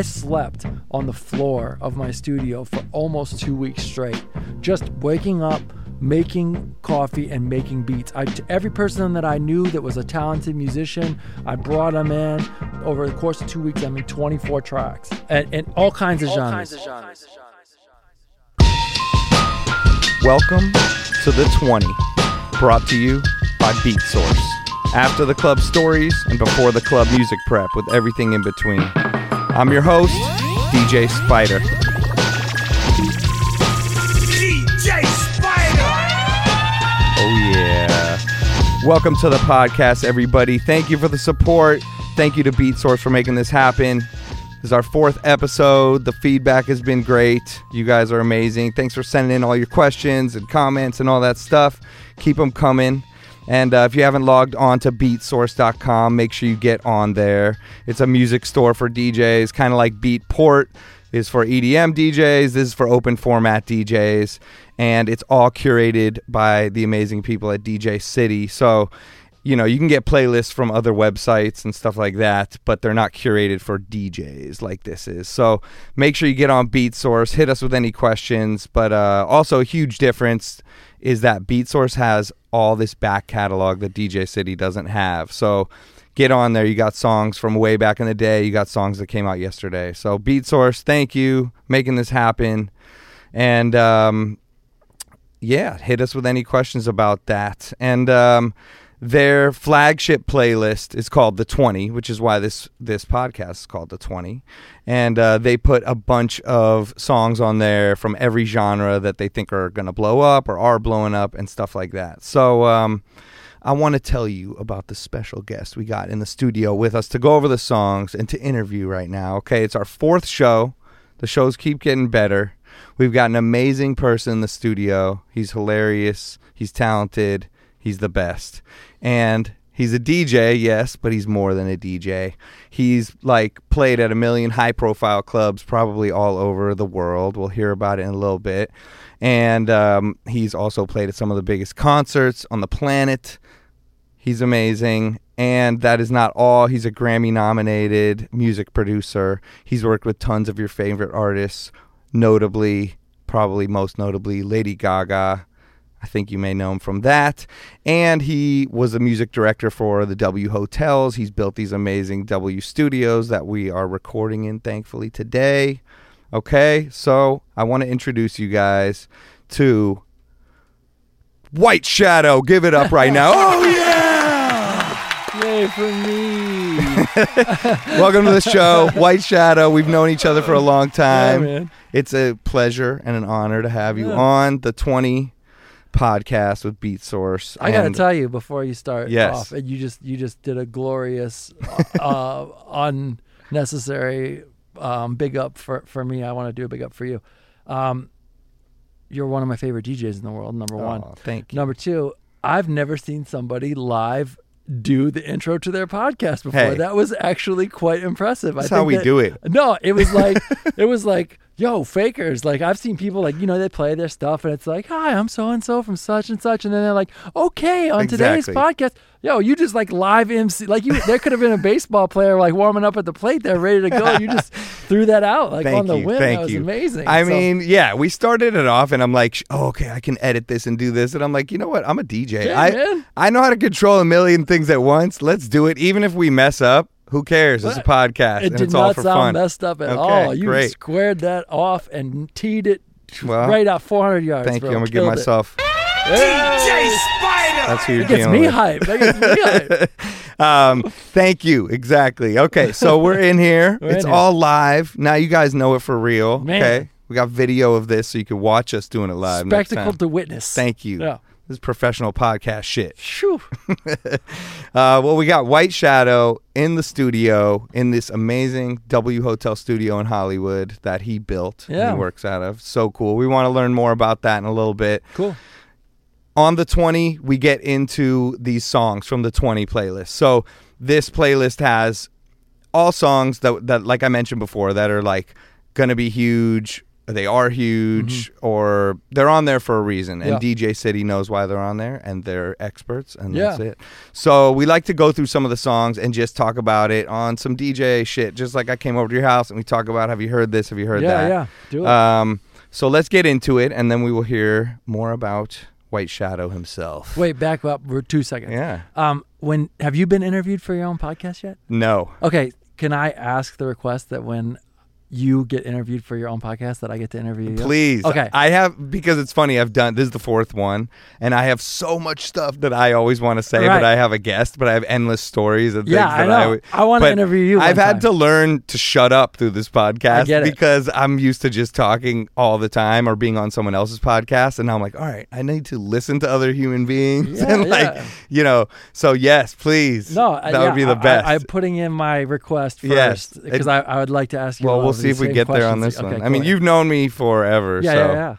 I slept on the floor of my studio for almost two weeks straight, just waking up, making coffee, and making beats. I, every person that I knew that was a talented musician, I brought them in. Over the course of two weeks, I made 24 tracks and, and all kinds of genres. Welcome to the 20, brought to you by Beat Source. After the club stories and before the club music prep with everything in between. I'm your host, DJ Spider. DJ Spider! Oh, yeah. Welcome to the podcast, everybody. Thank you for the support. Thank you to Beat Source for making this happen. This is our fourth episode. The feedback has been great. You guys are amazing. Thanks for sending in all your questions and comments and all that stuff. Keep them coming. And uh, if you haven't logged on to beatsource.com, make sure you get on there. It's a music store for DJs, kind of like Beatport is for EDM DJs. This is for open format DJs. And it's all curated by the amazing people at DJ City. So you know, you can get playlists from other websites and stuff like that, but they're not curated for DJs like this is. So make sure you get on Beat Source, hit us with any questions. But uh, also, a huge difference is that Beat Source has all this back catalog that DJ City doesn't have. So get on there. You got songs from way back in the day, you got songs that came out yesterday. So, Beat Source, thank you, making this happen. And, um, yeah, hit us with any questions about that. And, um, their flagship playlist is called the 20 which is why this this podcast is called the 20 and uh, they put a bunch of songs on there from every genre that they think are going to blow up or are blowing up and stuff like that. So um, i want to tell you about the special guest we got in the studio with us to go over the songs and to interview right now okay? It's our fourth show. The shows keep getting better. We've got an amazing person in the studio. He's hilarious. He's talented he's the best and he's a DJ, yes, but he's more than a DJ. He's like played at a million high profile clubs, probably all over the world. We'll hear about it in a little bit. And um, he's also played at some of the biggest concerts on the planet. He's amazing. And that is not all. He's a Grammy nominated music producer. He's worked with tons of your favorite artists, notably, probably most notably, Lady Gaga, I think you may know him from that. And he was a music director for the W Hotels. He's built these amazing W studios that we are recording in, thankfully, today. Okay, so I want to introduce you guys to White Shadow. Give it up right now. oh, oh yeah! Yay for me! Welcome to the show, White Shadow. We've known each other for a long time. Yeah. It's a pleasure and an honor to have you Yeah. on the 20 podcast with Beat Source. I gotta tell you before you start Yes. off, and you just you just did a glorious, uh, unnecessary um, big up for for me. I want to do a big up for you. Um, you're one of my favorite DJs in the world. Number one. Thank you. Number two, I've never seen somebody live do the intro to their podcast before. Hey. That was actually quite impressive. That's I how we that- do it. No, it was like it was like, yo, fakers. Like I've seen people like, you know, they play their stuff and it's like, hi, I'm so and so from such and such, and then they're like, okay, on today's podcast, yo, you just like live MC, like you, there could have been a baseball player like warming up at the plate, there ready to go. You just threw that out like Thank on the you. whim. Thank that was you. amazing. I So- mean, yeah, we started it off, and I'm like, oh, okay, I can edit this and do this, and I'm like, you know what? I'm a DJ. Yeah, I man. I know how to control a million things at once. Let's do it, even if we mess up. Who cares? It's a podcast, it and did it's all not for sound fun. messed up at Okay, all. You great. squared that off and teed it Well, right out 400 yards. Thank bro. you. I'm gonna give Killed it. myself. DJ Spider! That's who you're It gets dealing me with. hype. That gets me hype. Um, thank you. Exactly. Okay, so we're in here. We're it's in here. all live. Now you guys know it for real. Man. Okay. We got video of this so you can watch us doing it live. next Spectacle time. to witness. Thank you. Yeah. This is professional podcast shit. Shoo. Uh, well, we got White Shadow in the studio in this amazing W Hotel studio in Hollywood that he built. and Yeah. he works out of. So cool. We want to learn more about that in a little bit. Cool. On the 20, we get into these songs from the 20 playlist. So this playlist has all songs that, that like I mentioned before, that are like going to be huge they are huge or they're on there for a reason. And Mm-hmm. Yeah. DJ City knows why they're on there and they're experts and Yeah. that's it. So we like to go through some of the songs and just talk about it on some DJ shit. Just like I came over to your house and we talk about have you heard this? Have you heard yeah, that? yeah. Do it. Um, so let's get into it, and then we will hear more about White Shadow himself. Wait, back up for two seconds. Yeah. Um, when have you been interviewed for your own podcast yet? No. Okay, can I ask the request that when you get interviewed for your own podcast, that I get to interview you? Please. Okay. I have because it's funny. I've done this is the fourth one, and I have so much stuff that I always want to say, Right. but I have a guest, but I have endless stories and Yeah, things I know. would- I wanna interview you I've had time. to learn to shut up through this podcast because I'm used to just talking all the time or being on someone else's podcast, and now I'm like, all right, I need to listen to other human beings Yeah, and like yeah. you know. So yes, please. No, that I- would be the best. I, am putting in my request Yes. first because It- I, I would like to ask you. well, we'll see if we get there on this one. I mean, cool. you've known me forever, Yeah, so yeah,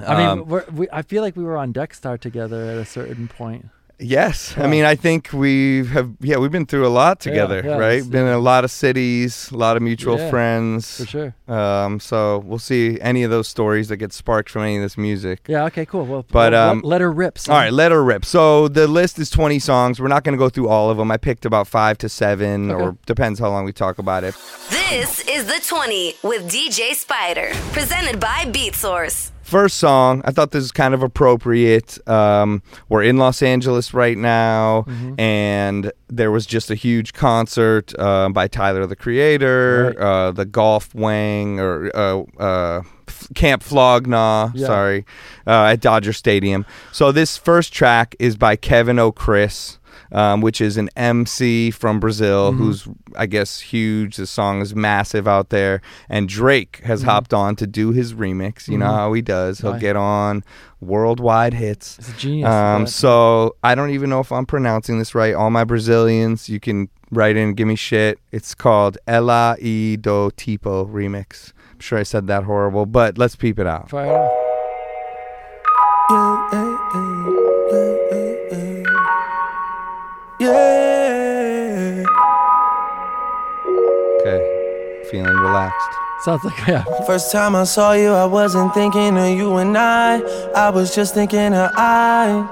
yeah. I mean, um, we're, we, I feel like we were on Dexstar together at a certain point. Yes, I mean, I think we have. Yeah, we've been through a lot together, yeah, right? Been in a lot of cities, a lot of mutual Yeah, friends. For sure. Um, so we'll see any of those stories that get sparked from any of this music. Yeah. Okay. Cool. Well, But, well, um, let, let her rip. son. All right, let her rip. So the list is 20 songs. We're not going to go through all of them. I picked about five to seven, Okay. or depends how long we talk about it. This is the 20 with DJ Spider, presented by BeatSource. First song, I thought this was kind of appropriate. Um, we're in Los Angeles right now, Mm-hmm. and there was just a huge concert um, by Tyler the Creator, Right. uh, the Golf Wang or uh, uh, Camp Flog Gnaw, Yeah. sorry, uh, at Dodger Stadium. So this first track is by Kevin O Chris. Um, which is an MC from Brazil Mm-hmm. who's, I guess, huge. The song is massive out there. And Drake has hopped on to do his remix. You know Mhm. how he does. He'll Right. get on worldwide hits. It's a genius. Um, so I don't even know if I'm pronouncing this right. All my Brazilians, you can write in and give me shit. It's called Ela e do Tipo remix. I'm sure I said that horrible, but let's peep it out. Fire Yeah. Okay, feeling relaxed. Sounds like yeah. First time I saw you, I wasn't thinking of you and I. I was just thinking of I.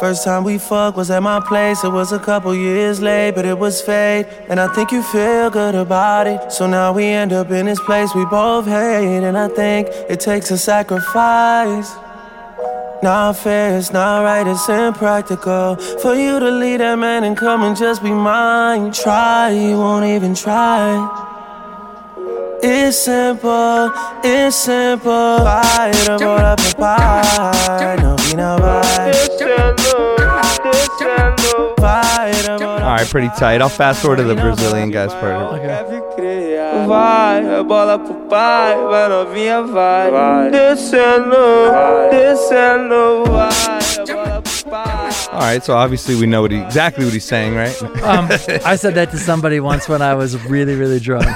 First time we fucked was at my place. It was a couple years late, but it was fate. And I think you feel good about it. So now we end up in this place we both hate. And I think it takes a sacrifice. Not fair, it's not right, it's impractical For you to leave that man and come and just be mine. You Try, you won't even try. It's simple, it's simple. Vai, bora papai Não vi não vai All right, pretty tight. I'll fast forward to the Brazilian guys part. Okay. Vai, é bola pro pai, vai novinha, vai. Descendo, descendo, vai, é bola pro pai. All right, so obviously we know what he, exactly what he's saying, right? Um, I said that to somebody once when I was really, really drunk.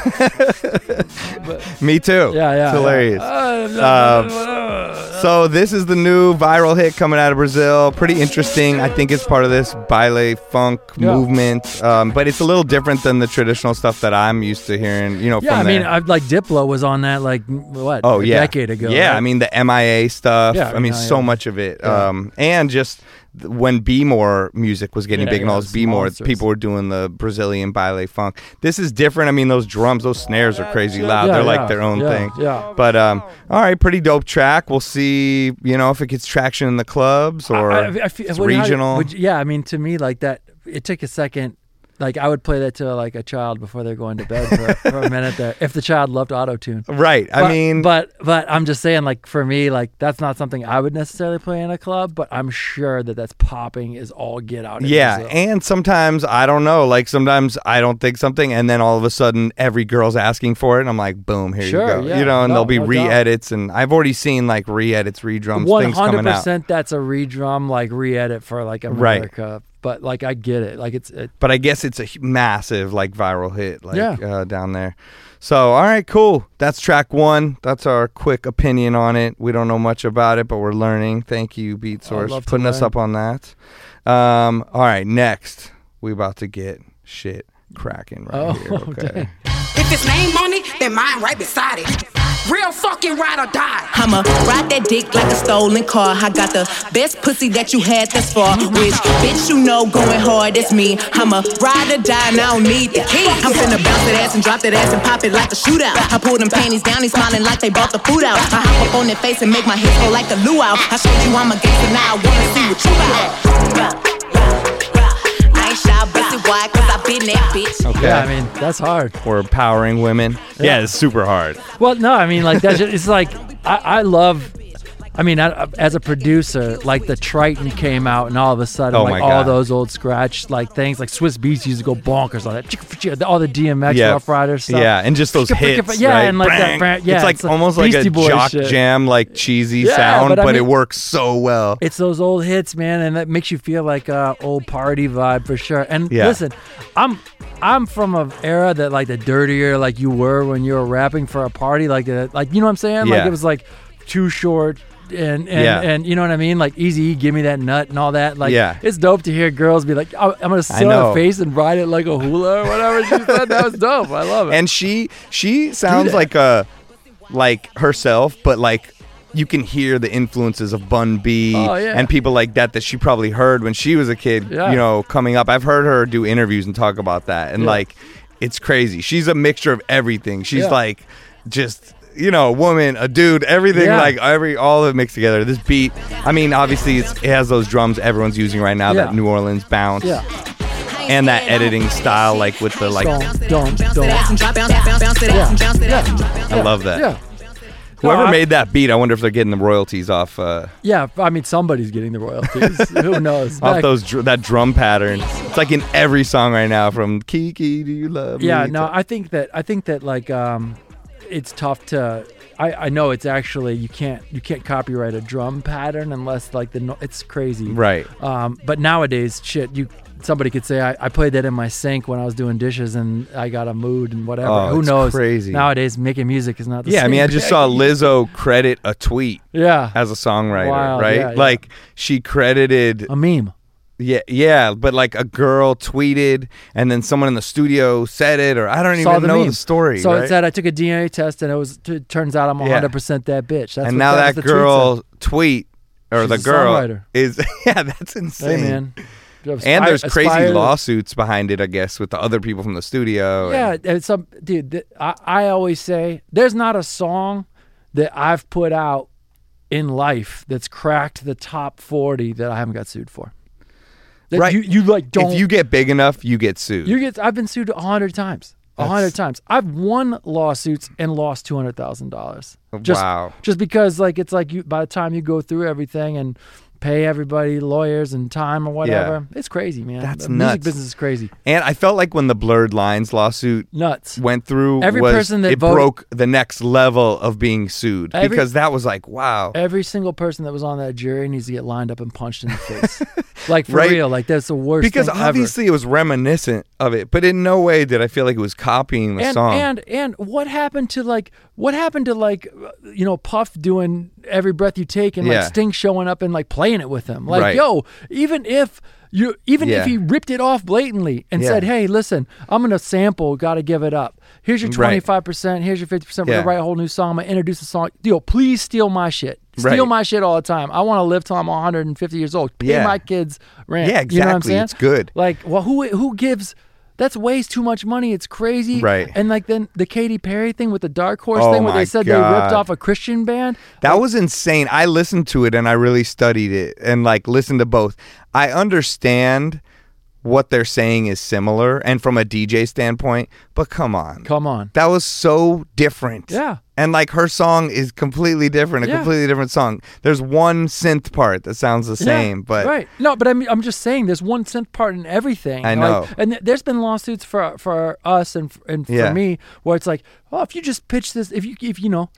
Me too. Yeah, yeah. It's hilarious. yeah. Um, so this is the new viral hit coming out of Brazil. Pretty interesting. I think it's part of this baile funk Yeah. movement, um, but it's a little different than the traditional stuff that I'm used to hearing. You know, Yeah, I mean. I, like Diplo was on that, like what? Oh a yeah, decade ago. Yeah, right? I mean the MIA stuff. Yeah, I mean no, so much of it. Um, and just when B More music was getting Yeah, big and all this it's B More, people were doing the Brazilian baile funk. This is different. I mean those drums, those snares are crazy loud. Yeah, They're yeah, like their own yeah, thing. Yeah. But um, all right, pretty dope track. We'll see. You know if it gets traction in the clubs or I, I, I feel, it's what- how regional. would you- yeah, I mean, to me, like that, it took a second. Like I would play that to like a child before they're going to bed for, for a minute there. If the child loved auto tune. right. I But- mean, but but I'm just saying, like for me, like that's not something I would necessarily play in a club. But I'm sure that that's popping is all get out. Yeah, Brazil. and sometimes I don't know. Like sometimes I don't think something, and then all of a sudden every girl's asking for it, and I'm like, boom, here Sure, you go. yeah. you know, and No, there'll be no re-edits, and I've already seen like re-edits, redrums, One things hundred coming out. percent. That's a redrum, like re-edit for like a Right. America. But like I get it. Like it's it, But I guess it's a massive like viral hit, like Yeah. uh, down there. So all right, cool. That's track one. That's our quick opinion on it. We don't know much about it, but we're learning. Thank you, Beat Source, for putting us up on that. Um, all right, next we about to get shit cracking right Oh, here. Okay. dang. If it's name money, then mine right beside it. Real fucking ride or die. I'ma ride that dick like a stolen car. I got the best pussy that you had thus far. Which bitch you know going hard, it's me. I'ma ride or die and I don't need the key. I'm finna bounce that ass and drop that ass and pop it like a shootout. I pull them panties down, they smiling like they bought the food out. I hop up on their face and make my hips go like a luau. I showed you I'm a gangster, now I wanna see what you got. I ain't shy, pussy why? Cause I been that bitch. Okay. Yeah, I mean that's hard. We're empowering women. Yeah, it's super hard. Well, no, I mean like that's just, it's like I, I love. I mean, I, as a producer, like the Triton came out, and all of a sudden, Oh like all God. those old scratch like things, like Swizz Beatz used to go bonkers on that. All the DMX Yeah. Rough Rider stuff. Yeah, and just those hits. Yeah, right? and like Bang. that. Yeah, it's like almost like a jock shit. jam, like cheesy Yeah, sound, but but, I it works so well. It's those old hits, man, and that makes you feel like a old party vibe for sure. And Yeah. listen, I'm I'm from an era that like the dirtier like you were when you were rapping for a party, like the like you know what I'm saying? Like it was like too short. And and, Yeah. and you know what I mean, like Easy, give me that nut and all that. Like, Yeah. it's dope to hear girls be like, "Oh, "I'm gonna sit on her face and ride it like a hula or whatever." She said that was dope. I love it. and she she sounds like a like herself, but like you can hear the influences of Bun B Oh, yeah. and people like that that she probably heard when she was a kid. Yeah. You know, coming up. I've heard her do interviews and talk about that, and Yeah. like it's crazy. She's a mixture of everything. She's like just. You know, a woman, a dude, everything Yeah. like every all of it mixed together. This beat, I mean, obviously it's, it has those drums everyone's using right now, Yeah. that New Orleans bounce, yeah, and that editing style, like with the like. don't bounce I love that. Yeah, Whoever made that beat, I wonder if they're getting the royalties off uh, yeah. I mean, somebody's getting the royalties. Who knows? off Back- those dr- that drum pattern. It's like in every song right now from Kiki, do you love me? yeah no i think that i think that like um it's tough to I, I know it's actually you can't you can't copyright a drum pattern unless like the no, it's crazy right. um but nowadays shit you somebody could say I, I played that in my sink when I was doing dishes and I got a mood and whatever Oh, who it's knows crazy. nowadays making music is not the Yeah, I same mean, I just saw Lizzo credit a tweet yeah as a songwriter, Wild, right? yeah, yeah. Like she credited, a meme yeah, yeah, but like a girl tweeted, and then someone in the studio said it, or I don't saw even the know meme the story. so right? it said I took a DNA test and it was it turns out I'm Yeah. 100% that bitch that's and what now that, was the tweet said. girl tweet or She's the a girl songwriter. is yeah, that's insane. hey man And there's crazy lawsuits behind it, I guess, with the other people from the studio. Yeah, and- and some dude. th- I, I always say there's not a song that I've put out in life that's cracked the top forty that I haven't got sued for. That Right. You you like don't if you get big enough, you get sued. you get I've been sued a hundred times. A hundred times. I've won lawsuits and lost two hundred thousand dollars. Just Wow. just because like it's like you by the time you go through everything and pay everybody lawyers and time or whatever, it's crazy, man. That's the music business is crazy. and I felt like when the Blurred Lines lawsuit Nuts. went through, Every was- person that it voted- broke the next level of being sued Every- because that was like, wow. Every single person that was on that jury needs to get lined up and punched in the face. like for Right. real. Like that's the worst because thing ever. obviously it was reminiscent of it, but in no way did I feel like it was copying the and, song. and and what happened to like what happened to like you know Puff doing every breath you take and Yeah. like Sting showing up and like playing it with him like Right. yo even if you even Yeah. if he ripped it off blatantly and Yeah. said hey listen I'm gonna sample got to give it up here's your 25 percent here's your 50 percent we're gonna write a whole new song I'm gonna introduce a song deal please steal my shit steal Right. my shit all the time I want to live till I'm 150 years old pay Yeah. my kids rent Yeah, you know what I'm exactly. saying It's good. like well who who gives that's waste too much money. It's crazy. Right. And like then the Katy Perry thing with the Dark Horse Oh thing where they said they ripped off a Christian band. That was insane. I listened to it and I really studied it and like listened to both. I understand what they're saying is similar and from a DJ standpoint, but come on. Come on. That was so different. Yeah. And like her song is completely different, a Yeah. completely different song. There's one synth part that sounds the Yeah, same, but right. No, but I mean, I'm just saying, there's one synth part in everything. I Like, know. and th- there's been lawsuits for for us and f- and for Yeah. me where it's like, oh, if you just pitch this, if you if you know.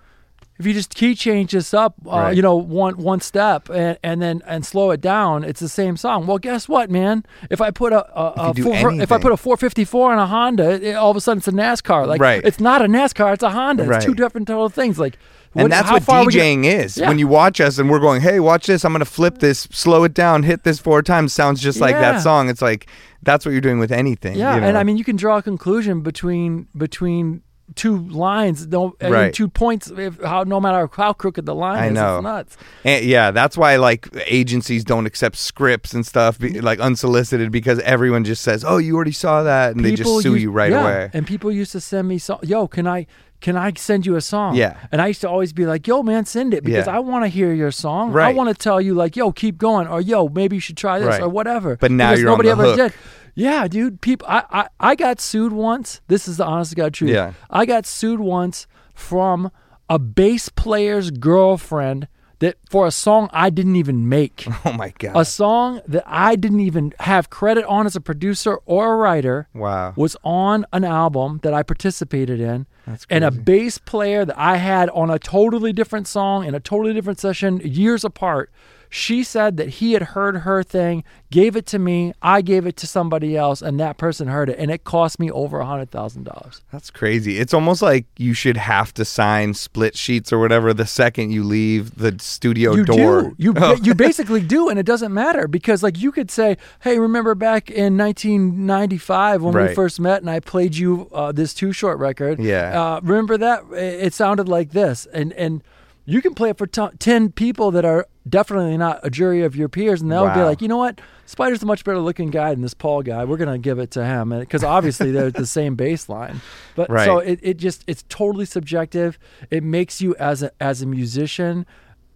If you just key change this up, uh, Right. you know, one one step, and, and then and slow it down, it's the same song. Well, guess what, man? If I put a, a, a four, if I put a 454 on a Honda, it, all of a sudden it's a NASCAR. Like, Right. it's not a NASCAR, it's a Honda. It's two different total things. Like, and that's how what are gonna- DJing is. Yeah. When you watch us and we're going, "Hey, watch this. I'm going to flip this, slow it down, hit this four times." Sounds just like Yeah. that song. It's like that's what you're doing with anything. Yeah, you know? and I mean, you can draw a conclusion between between two lines, no, I mean, Right. two points. If, how no matter how crooked the line I is, know. it's nuts. And yeah, that's why like agencies don't accept scripts and stuff be, mm. like unsolicited because everyone just says, "Oh, you already saw that," and they just sue used- you right yeah, away. And people used to send me so yo, can I can I send you a song? Yeah. And I used to always be like, yo, man, send it because Yeah. I want to hear your song. I want to tell you like, yo, keep going, or yo, maybe you should try this Right. or whatever. But now Because you're on nobody the ever hook. did. Yeah, dude. People, I, I I got sued once. This is the honest to God truth. Yeah. I got sued once from a bass player's girlfriend that for a song I didn't even make oh my god! a song that I didn't even have credit on as a producer or a writer Wow. was on an album that I participated in. That's and a bass player that I had on a totally different song in a totally different session years apart. She said that he had heard her thing, gave it to me, I gave it to somebody else, and that person heard it, and it cost me over a hundred thousand dollars. That's crazy. It's almost like you should have to sign split sheets or whatever the second you leave the studio you door. do. You Oh. you basically do, and it doesn't matter because like you could say, "Hey, remember back in 1995 when we first met, and I played you uh, this two short record? Yeah. uh, remember that? It sounded like this, and and you can play it for t- ten people that are definitely not a jury of your peers, and they'll be like, you know what? Spider's a much better looking guy than this Paul guy. We're gonna give it to him, because obviously they're the same bass line. But so it, it just it's totally subjective. It makes you as a as a musician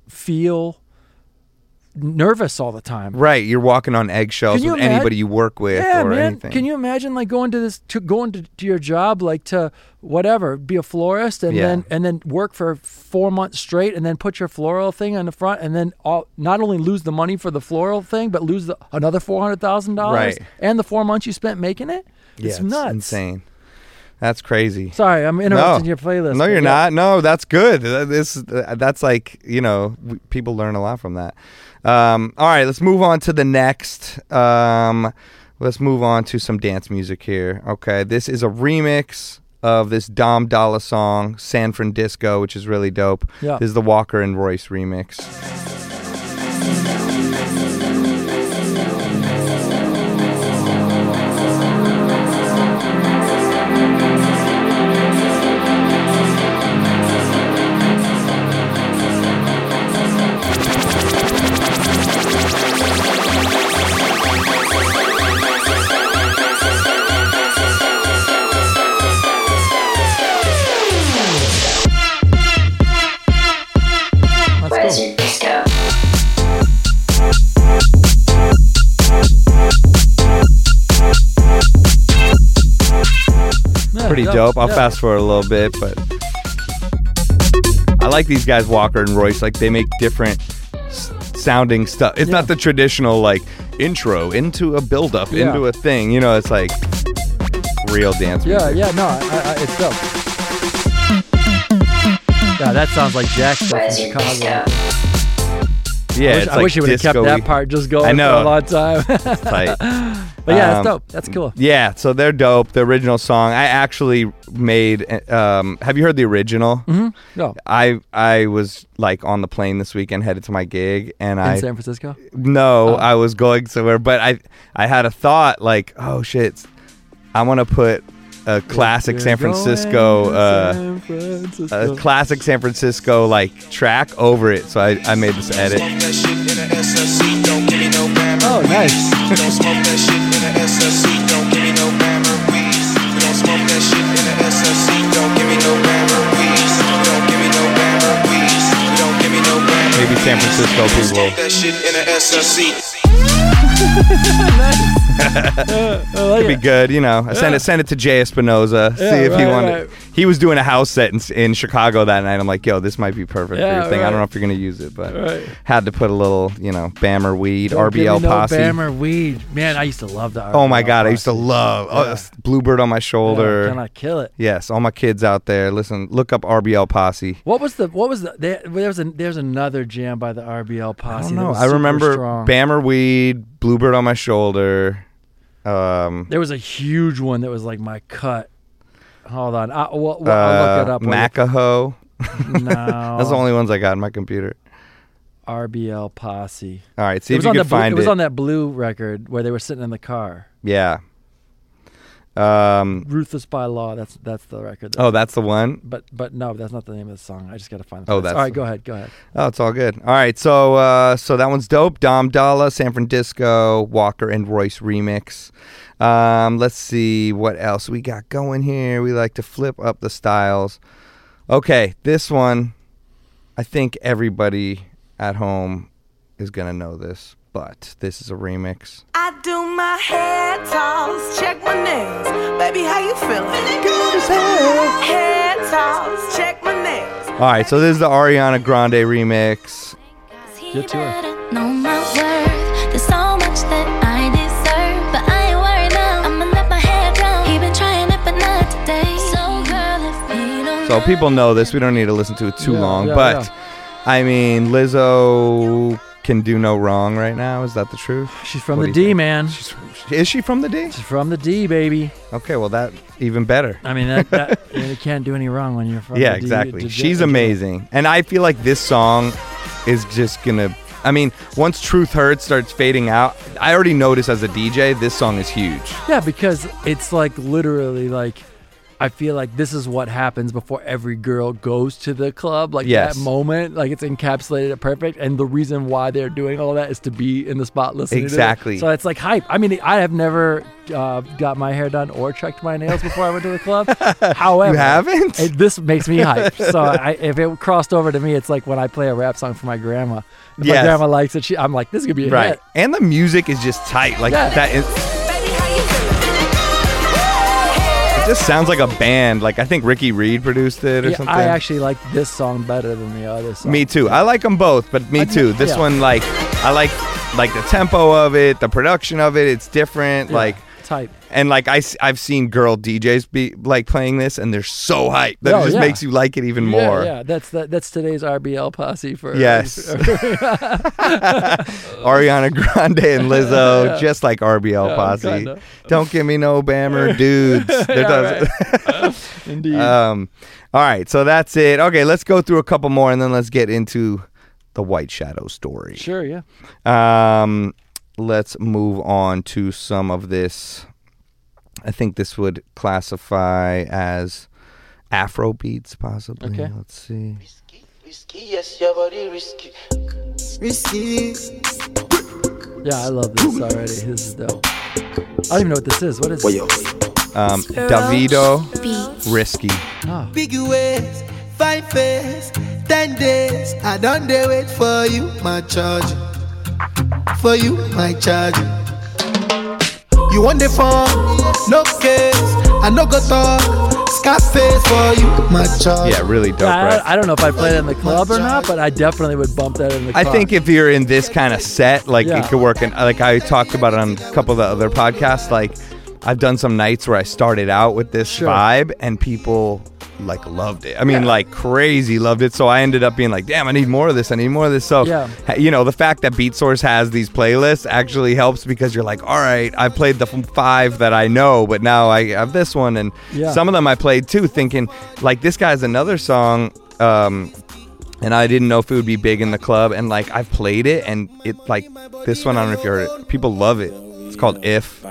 feel nervous all the time. right, you're walking on eggshells with anybody you work with Yeah, or man. anything. Can you imagine like going to this to going to, to your job like to whatever, be a florist and Yeah. then and then work for 4 months straight and then put your floral thing on the front and then all, not only lose the money for the floral thing but lose the, another $400,000 Right. and the 4 months you spent making it? Yeah, it's nuts. insane. That's crazy. Sorry, I'm interrupting no. your playlist. No, you're yeah. not. No, that's good. This that's like you know people learn a lot from that. Um, all right, let's move on to the next. Um, let's move on to some dance music here. Okay, this is a remix of this Dom Dalla song "San Francisco," which is really dope. Yeah. This is the Walker and Royce remix. Pretty yeah, dope. I'll yeah. fast forward a little bit, but I like these guys, Walker and Royce. Like they make different s- sounding stuff. It's Yeah. not the traditional like intro into a build up Yeah. into a thing. You know, it's like real dance Yeah, music. yeah, no, I, I, it's dope. Yeah, that sounds like Jack from Chicago. Yeah, I wish, it's I like wish you would have kept that part just going I know. for a long time. Tight. but yeah, Um, it's dope. That's cool. Yeah, so they're dope. The original song, I actually made. Um, have you heard the original? No, I I was like on the plane this weekend, headed to my gig, and I in I San Francisco. no, Oh. I was going somewhere, but I I had a thought like, oh shit, I want to put a classic San Francisco. Uh, San Francisco. a classic San Francisco like track over it, so I, I made this edit. oh, nice. Don't smoke that shit in the SSC. Don't give me no Bammer. We don't smoke that shit in the SSC. Don't give me no Bammer. We don't give me no Bammer. We don't give me no Bammer Maybe San Francisco Don't people. smoke that shit in the SSC. I like Could be good, you know. I sent Yeah. it sent it to J. Espinosa. see if he wanted. right. He was doing a house set in, in Chicago that night. I'm like, yo, this might be perfect for your thing. I don't know if you're gonna use it, but Right. had to put a little, you know, Bammer weed, Don't RBL no posse. Bammer weed. Man, I used to love the. Oh my god, I used to love oh, Bluebird on my shoulder. Can I kill it? yes, all my kids out there, listen, look up RBL posse. What was the? What was the? There, there was a, there's another jam by the RBL I posse. don't know. I remember strong. Bammer weed, Bluebird on my shoulder. Um, There was a huge one that was like my cut. Hold on, I, well, well, I'll look it uh, up. Macaho. No, That's the only ones I got in my computer. RBL posse. All right, see it if you can blue, find it was on that blue record where they were sitting in the car. Yeah. Um, Ruthless by Law. That's that's the record. that- oh, that's the one. but but no, that's not the name of the song. I just gotta find. The Oh, that's all right. Go ahead. Go ahead. Oh, it's all good. All right, so uh, so that one's dope. Dom Dalla, San Francisco, Walker and Royce remix. Um, let's see what else we got going here. We like to flip up the styles. Okay, this one, I think everybody at home is gonna know this, but this is a remix. I do my hair toss, check my nails. Baby, how you feeling? Hair toss, check my nails. All right, so this is the Ariana Grande remix. Get to her. Know my worth. There's so much that I deserve, but I ain't worried now. I'ma let my hair down. He been trying it, but not today. So girl, if he don't So people know this. We don't need to listen to it too Yeah, long, yeah, but yeah. I mean, Lizzo can do no wrong right now. Is that the truth? She's from What the do you D, think? man. She's, is she from the D? She's from the D, baby. Okay, well that even better. I mean that, that you can't do any wrong when you're from. yeah, the D. exactly. She's amazing, and I feel like this song is just gonna. I mean, once Truth Hurts starts fading out, I already noticed as a DJ, this song is huge. Yeah, because it's like literally like I feel like this is what happens before every girl goes to the club. Like Yes. that moment, like it's encapsulated it perfect. And the reason why they're doing all that is to be in the spot listening. to it. Exactly. So it's like hype. I mean, I have never uh, got my hair done or checked my nails before I went to the club. However, You haven't? it- this makes me hype. So I, if it crossed over to me, it's like when I play a rap song for my grandma. If Yes. my grandma likes it, she, I'm like, this is gonna be a right, hit. and the music is just tight. Like that. Is, just sounds like a band. Like I think Ricky Reed produced it or Yeah, something. I actually like this song better than the other song. Me too. I like them both, but me I- too. This yeah. one, like, I like like the tempo of it, the production of it. It's different. Yeah, Like, type. and like I I've seen girl DJs be like playing this, and they're so hyped that Oh, it just yeah. makes you like it even more. Yeah, yeah, that's that, that's today's RBL posse for Yes. Ariana Grande and Lizzo, Yeah. just like RBL Posse. kinda. Don't give me no bammer dudes. Does- Indeed. um, all right, so that's it. Okay, let's go through a couple more, and then let's get into the White Shadow story. sure, yeah. Um, let's move on to some of this. I think this would classify as Afro beats, possibly. Okay. Let's see. Risky, yes, your body risky. Risky. Yeah, I love this already. This is dope. I don't even know what this is. What is Well, yo. Um, Davido, beats. Risky. Oh, Big ways, fine face, ten days. I don't dare wait for you, my charge. For you, my charge. You want the phone, no case. I no go talk. Scarface for you, my charge. Yeah, really dope. Yeah, right? I, I don't know if I played it in the club or not, but I definitely would bump that in the I think if you're in this kind of set, like Yeah. it could work. In, like I talked about it on a couple of the other podcasts. Like I've done some nights where I started out with this Sure. vibe, and people like loved it. I mean, like crazy loved it. So I ended up being like, damn, I need more of this. I need more of this. So Yeah. you know, the fact that Beat Source has these playlists actually helps because you're like, all right, I played the five that I know, but now I have this one, and Yeah. some of them I played too, thinking like this guy's another song. Um, and I didn't know if it would be big in the club. And like I've played it, and it like this one. I don't know if you heard it. People love it. It's called If,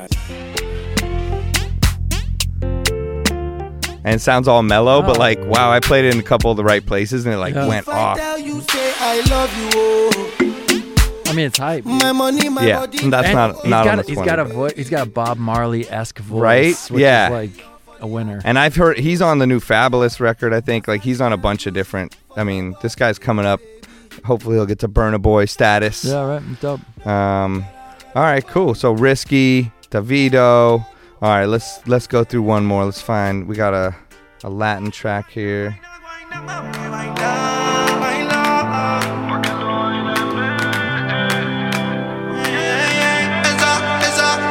and it sounds all mellow, but Oh. like wow, I played it in a couple of the right places, and it like Yeah. went If off. you, say I love you, oh. I mean, it's hype. My money, my Yeah, body. that's And not he's not got, on a- this He's one. got a but- voice. He's got a Bob Marley esque voice, Right? Which Yeah. is like a winner. And I've heard he's on the new Fabolous record. I think like he's on a bunch of different. I mean, this guy's coming up. Hopefully, he'll get to Burna Boy status. yeah, right. Dope. Um, all right, cool. So risky, Davido. All right, let's let's go through one more. Let's find. We got a a Latin track here.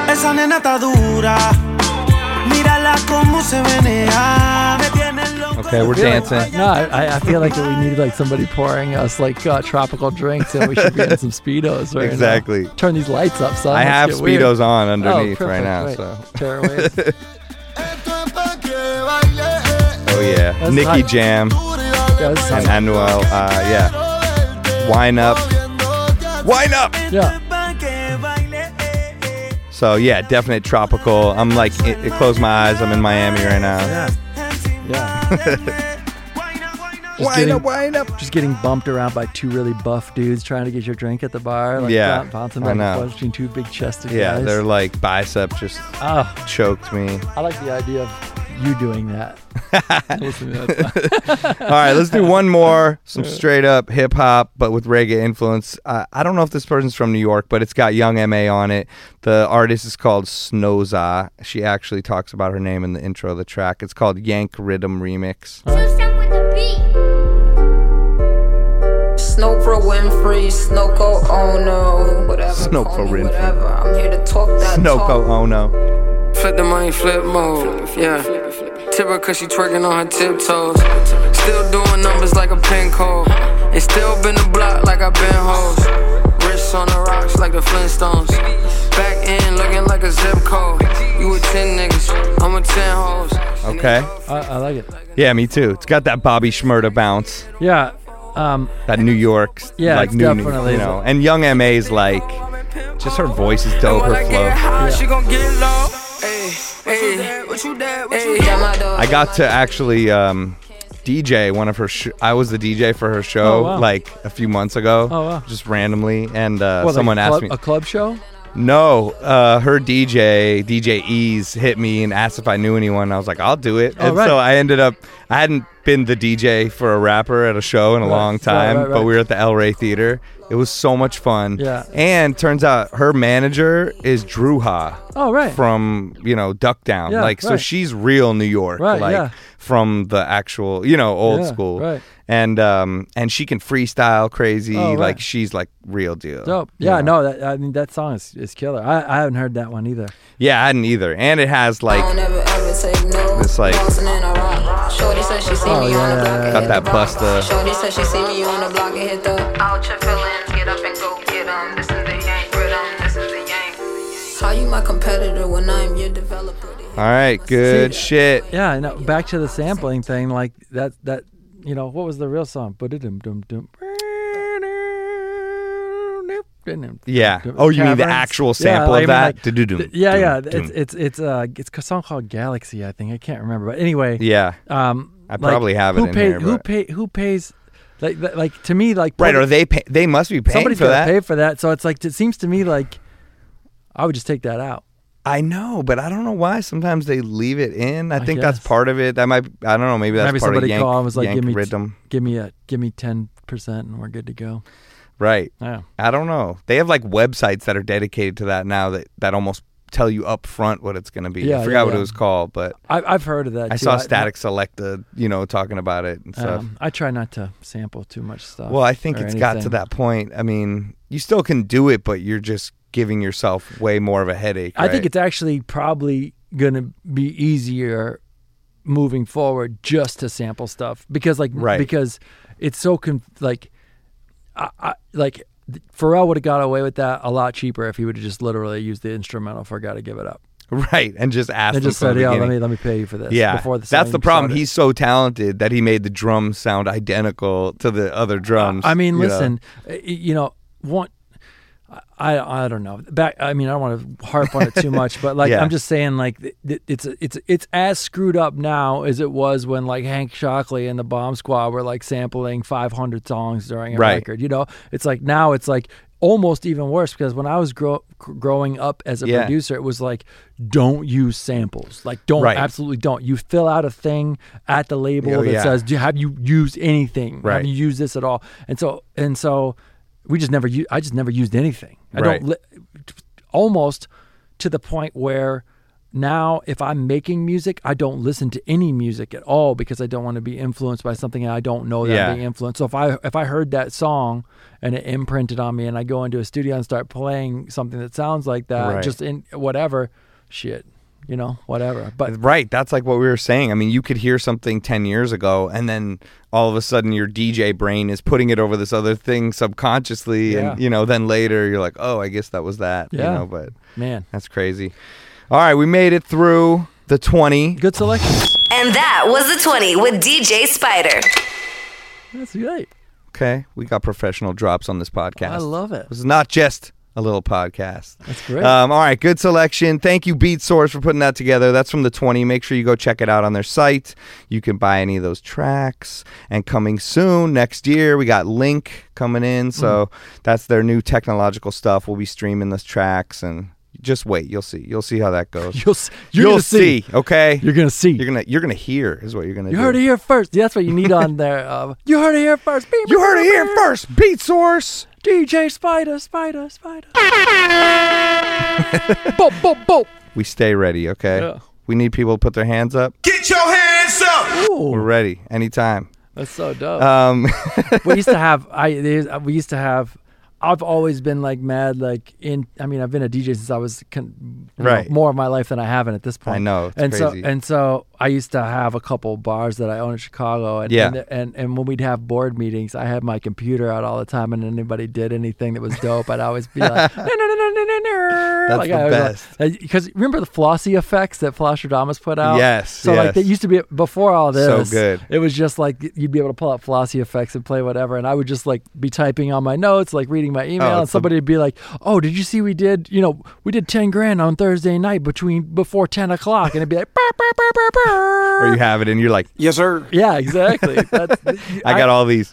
Esa nena está dura. Mírala cómo se. Me tiene loco. Okay, we're feel like- dancing. no, I, I feel like we need like somebody pouring us like uh, tropical drinks, and we should be in some speedos right now. Exactly. Turn these lights up, son. I Let's have get weird. speedos on Oh, underneath right now. Wait, So. Oh yeah, That's Nicky hype. Jam is and. Anuel. Uh, yeah, Whine Up. Whine Up. yeah. So yeah, definite tropical. I'm like, it, it close my eyes. I'm in Miami right now. Yeah. Yeah. Just Wind getting, up, wind up. just getting bumped around by two really buff dudes trying to get your drink at the bar. Like Yeah, bouncing back and between two big chested Yeah, guys. they're like bicep just oh, choked me. I like the idea of you doing that. That. All right, let's do one more. Some straight up hip hop, but with reggae influence. Uh, I don't know if this person's from New York, but it's got Young M.A on it. The artist is called Snowza. She actually talks about her name in the intro of the track. It's called Yank Rhythm Remix. Snow Pro Winfrey, Snoko, oh no, whatever. Snoko call Winfrey. Whatever. I'm here to talk that Snoko talk. Ono. Flip the money, flip mode. Yeah. Tip her cause she twerking on her tiptoes. Still doing numbers like a pin code. And still been the block like I been hoes. Wrists on the rocks like the Flintstones. Back in looking like a zip code. You a 10 niggas, I'm a 10 hoes. Okay. I, I like it. Yeah, me too. It's got that Bobby Shmurda bounce. Yeah. Um, That New York, Yeah, like it's new, definitely- you know. And Young M.A's like, just her voice is dope. When Her I flow. get high, Yeah. she gon' get low. I got to actually um, DJ one of her. Sh- I was the DJ for her show Oh, wow. like a few months ago. Oh, wow. Just randomly, and uh, what, like someone asked club, me. a club show. No, uh, her DJ, DJ Ease, hit me and asked if I knew anyone. I was like, I'll do it. Oh, and right. so I ended up. I hadn't been the DJ for a rapper at a show in a Right, long right, time, right, but we were at the El Rey Theater. It was so much fun. Yeah. And turns out her manager is Dru Ha Oh right. from you know Duck Down. Yeah, like so she's real New York. Right, Like yeah. from the actual you know old Yeah, school. right. And um and she can freestyle crazy. Oh, right. Like she's like real deal. Dope. you Yeah. know? No. That, I mean, that song is, is killer. I, I haven't heard that one either. Yeah, I hadn't either. And it has like I ever ever take no. It's like- Bouncing in a. Shorty said she see Oh, me yeah, on the block. and Got that the rock. Busta. Shorty said she see me on the block and hit the. Out your feelings, get up and go get 'em. This is the yank rhythm. This is the yank. How you my competitor when I'm your developer? all right, good See, shit. Yeah. I know. Back to the sampling thing. Like that. That. You know what was the real song? Ba-dum dum dum. Yeah. Oh, you mean the Caverns? actual sample like, of I mean, that? like, yeah, yeah. It's it's it's uh it's a song called Galaxy. I think I can't remember, but anyway. Yeah. Um, I like, probably have it who in pay, here, Who but- pay? Who pays? Like, like, like to me, like Right, or they pay, they must be paying somebody's for that. pay for that. So it's like it seems to me like I would just take that out. I know, but I don't know why. Sometimes they leave it in. I, think that's guess. part of it. That might. I don't know. Maybe that's Maybe part somebody of Yank, called and was like, Yank "Give me, rhythm. give me a, give me ten percent, and we're good to go." Right. Yeah. I don't know. They have like websites that are dedicated to that now that that almost tell you up front what it's going to be. Yeah, I forgot yeah, what yeah. it was called, but I, I've heard of that. I too. saw Statik Selektah, you know, talking about it and stuff. Um, I try not to sample too much stuff. well, I think it's got to that point. I mean, you still can do it, but you're just giving yourself way more of a headache. I think it's actually probably going to be easier moving forward just to sample stuff because like Right. because it's so con- like I, I like Pharrell would have got away with that a lot cheaper if he would have just literally used the instrumental for "Gotta Give It Up" right, and just ask and just said, "Yeah, let me let me pay you for this." Yeah, before the that's the problem. started. He's so talented that he made the drums sound identical to the other drums. I mean, you know? listen, you know, one. I I don't know. Back. I mean, I don't want to harp on it too much, but like Yeah. I'm just saying, like it's it's it's as screwed up now as it was when like Hank Shocklee and the Bomb Squad were like sampling 500 songs during a Right. record. You know, it's like now it's like almost even worse because when I was grow- growing up as a Yeah. producer, it was like don't use samples. Like don't Right. absolutely don't. You fill out a thing at the label Oh, that yeah. says, "Do have you used anything? Right. Have you used this at all?" And so and so we just never u- I just never used anything. I Right. don't li- almost to the point where now if I'm making music, I don't listen to any music at all because I don't want to be influenced by something I don't know that Yeah. I'm being influenced. So if I if I heard that song and it imprinted on me and I go into a studio and start playing something that sounds like that, Right. just in whatever, shit, you know, whatever. But Right, that's like what we were saying. I mean, you could hear something 10 years ago and then all of a sudden your DJ brain is putting it over this other thing subconsciously Yeah. and you know, then later you're like, "Oh, I guess that was that." Yeah. You know, but man, that's crazy. All right, we made it through the 20. good selection. And that was the 20 with DJ Spider. That's great. Okay, we got professional drops on this podcast. I love it. This is not just a little podcast. That's great. Um, all right, good selection. Thank you, Beat Source, for putting that together. That's from the 20. Make sure you go check it out on their site. You can buy any of those tracks. And coming soon, next year, we got Link coming in. So Mm. that's their new technological stuff. We'll be streaming those tracks and just wait. You'll see. You'll see how that goes. You'll s- you're You'll gonna see. Okay. You're gonna see. You're gonna you're gonna hear is what you're gonna You do. heard it here first. That's what you need on there. Uh, you heard it here first. Beep, You beep, heard it here first. Beat Source. DJ Spider, Spider, Spider. boop, boop, boop. We stay ready. Okay. Yeah. We need people to put their hands up. Get your hands up! Ooh, We're ready anytime. that's so dope. Um, we used to have. I we used to have. I've always been like mad, like in. I mean, I've been a DJ since I was con, you know, Right. more of my life than I haven't at this point. I know, and crazy. so and so I used to have a couple bars that I own in Chicago, and Yeah. and, and and when we'd have board meetings, I had my computer out all the time, and anybody did anything that was dope, I'd always be like, no, no, no, no, no, no, no. That's like the I best. Like, uh, because remember the Flossy effects that Flosstradamus put out? Yes, So like yes. that used to be before all this. So good. It was just like you'd be able to pull up Flossy effects and play whatever, and I would just like be typing on my notes, like reading my email, Oh, and it's the- somebody would be like, "Oh, did you see we did? You know, we did ten grand on Thursday night between before ten o'clock," and it'd be like, "Burr, burr, burr, burr, burr." Or you have it and you're like, Yes, sir. yeah, exactly. That's, I got all these.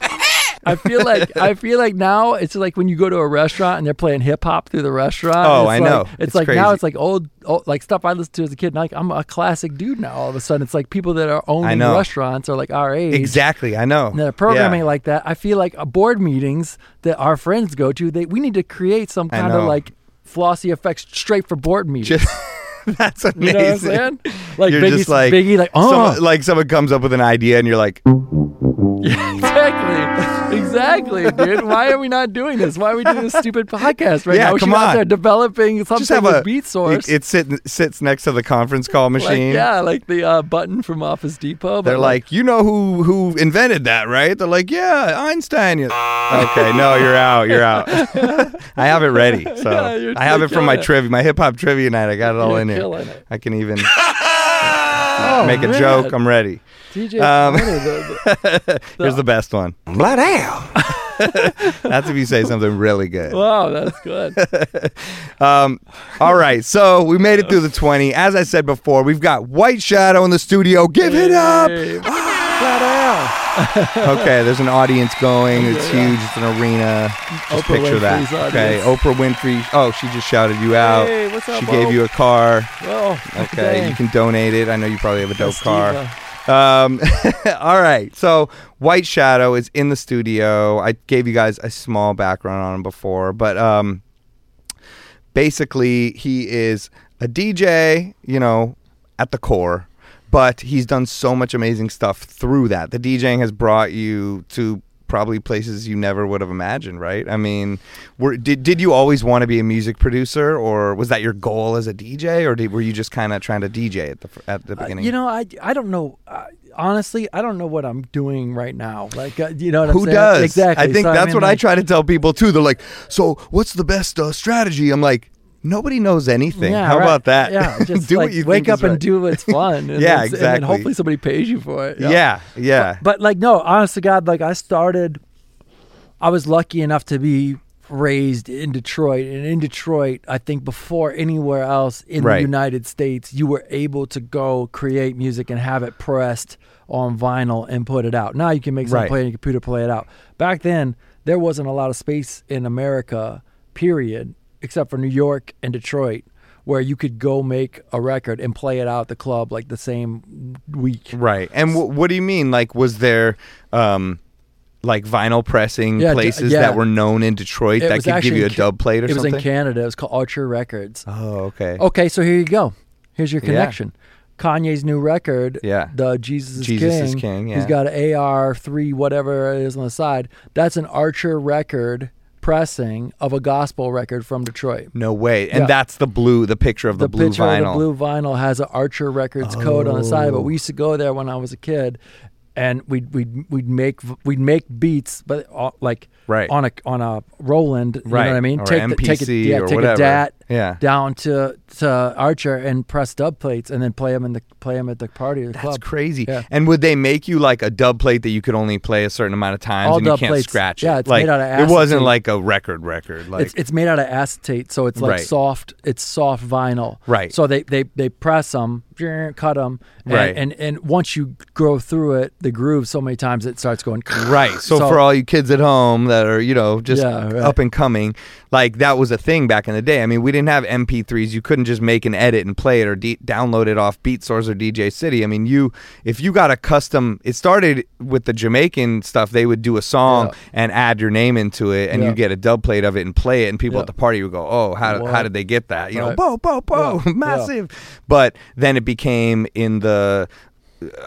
I feel like I feel like now it's like when you go to a restaurant and they're playing hip hop through the restaurant. Oh, it's I like- know. It's, It's like now it's like old, old like stuff I listened to as a kid. And like I'm a classic dude now. All of a sudden, it's like people that are owning know. restaurants are like our age. Exactly. I know. And they're programming Yeah. like that. I feel like board meetings that our friends go to, they we need to create some kind of like flossy effects straight for board meetings. Just that's amazing. you know what I'm saying? Like you're Biggie, just like Biggie, like oh, someone, like someone comes up with an idea and you're like, exactly, exactly, dude. Why are we not doing this? Why are we doing this stupid podcast right Yeah, now? We come should out there developing something just have with a beat source. It, it sit, sits next to the conference call like, machine. yeah, like the uh, button from Office Depot. They're like, you know who who invented that, right? They're like, yeah, Einstein. You're- okay, no, you're out. You're out. I have it ready. So Yeah, I have it from my trivia, my hip hop trivia night. I got it all You're in here. it. I can even oh, make a man. joke. I'm ready. DJ Um, Spider, the- the- Here's the best one. Blood hell. That's if you say something really good. wow, that's good. Um, all right, so we made it through the 20. As I said before, we've got White Shadow in the studio. Give it up. Hey, flat. Okay, there's an audience going. It's huge. It's an arena. Just Oprah picture Winfrey's that. Okay. Oprah Winfrey. Oh, she just shouted you out. Hey, what's up, she gave you a car. Oh, Okay, dang. you can donate it. I know you probably have a dope That's car. diva. Um, all right. So White Shadow is in the studio. I gave you guys a small background on him before, but um, basically he is a DJ. You know, at the core, but he's done so much amazing stuff through that. The DJing has brought you to probably places you never would have imagined, right? I mean, were, did did you always want to be a music producer, or was that your goal as a DJ, or did, were you just kind of trying to DJ at the at the Uh, beginning? you know, I I don't know. Uh, honestly, I don't know what I'm doing right now. Like, uh, you know what I'm Who saying? does? Exactly. I think So, that's mean, what I try to tell people too. They're like, "So, what's the best uh, strategy?" I'm like, "Nobody knows anything. Yeah, How right. about that? Yeah, just do like what you wake up and right. do what's fun. And Yeah, then- And hopefully somebody pays you for it. Yeah, yeah. But like, no, honest to God, like I started. I was lucky enough to be raised in Detroit, and in Detroit, I think before anywhere else in Right. the United States, you were able to go create music and have it pressed on vinyl and put it out. Now you can make something Right. play on your computer, play it out. Back then, there wasn't a lot of space in America, period, except for New York and Detroit. Where you could go make a record and play it out at the club like the same week. Right. And w- what do you mean? Like, was there um, like vinyl pressing Yeah, d- places yeah. that were known in Detroit It that could give you a dub plate or it something? It was in Canada. It was called Archer Records. oh, okay. Okay, so here you go. Here's your Yeah. connection. Kanye's new record, Yeah. the Jesus is Jesus King. is King, He's yeah. got an AR three, whatever it is on the side. That's an Archer record pressing of a gospel record from Detroit. No way. And Yeah. that's the blue, the picture of the, blue picture vinyl. of the blue vinyl has an Archer Records code on the side, but Oh. we used to go there when I was a kid, and we'd we'd we'd make we'd make beats, but uh, like Right. on a on a Roland, you Right. know what I mean? Or take the, take it, yeah, or take whatever. a DAT, Yeah. down to to Archer and press dub plates and then play them in the play them at the party or the That's club. crazy. Yeah. And would they make you like a dub plate that you could only play a certain amount of times All and you dub can't plates. scratch Yeah, it? it's like, made out of acetate. It wasn't like a record record. Like it's it's made out of acetate, so it's like Right. soft. It's soft vinyl. Right. So they they they press them, cut them, and, Right. and and once you go through it, the groove so many times it starts going. Right. So, for all you kids at home that are, you know, just Yeah, right. up and coming, like that was a thing back in the day. I mean, we didn't have MP3s. You couldn't just make an edit and play it or de- download it off Beatsource or DJ City. I mean, you if you got a custom, it started with the Jamaican stuff. They would do a song Yeah. and add your name into it, and Yeah. you get a dub plate of it and play it, and people Yeah. at the party would go, "Oh, how What? how did they get that?" You know, bo bo bo, massive. But then it became in the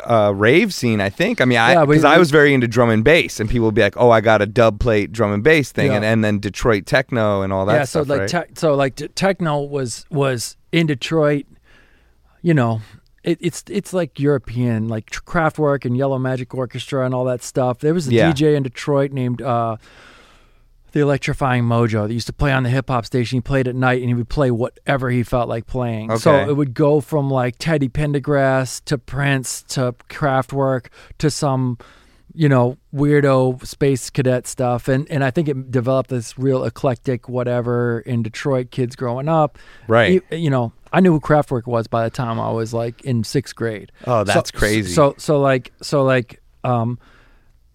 uh, rave scene, I think. I mean, I Yeah, because I was very into drum and bass, and people would be like, "Oh, I got a dub plate drum and bass thing," Yeah. and, and then Detroit techno and all that yeah, stuff. so like right? tech so like techno was was in Detroit. You know, it, it's it's like European, like Kraftwerk and Yellow Magic Orchestra and all that stuff. There was a Yeah. DJ in Detroit named uh, the Electrifying Mojo that used to play on the hip hop station. He played at night and he would play whatever he felt like playing. So it would go from like Teddy Pendergrass to Prince to Kraftwerk to some you know, weirdo space cadet stuff. And and I think it developed this real eclectic whatever in Detroit kids growing up. Right. You, you know, I knew who Kraftwerk was by the time I was like in sixth grade. Oh, that's So- crazy. So so like so like um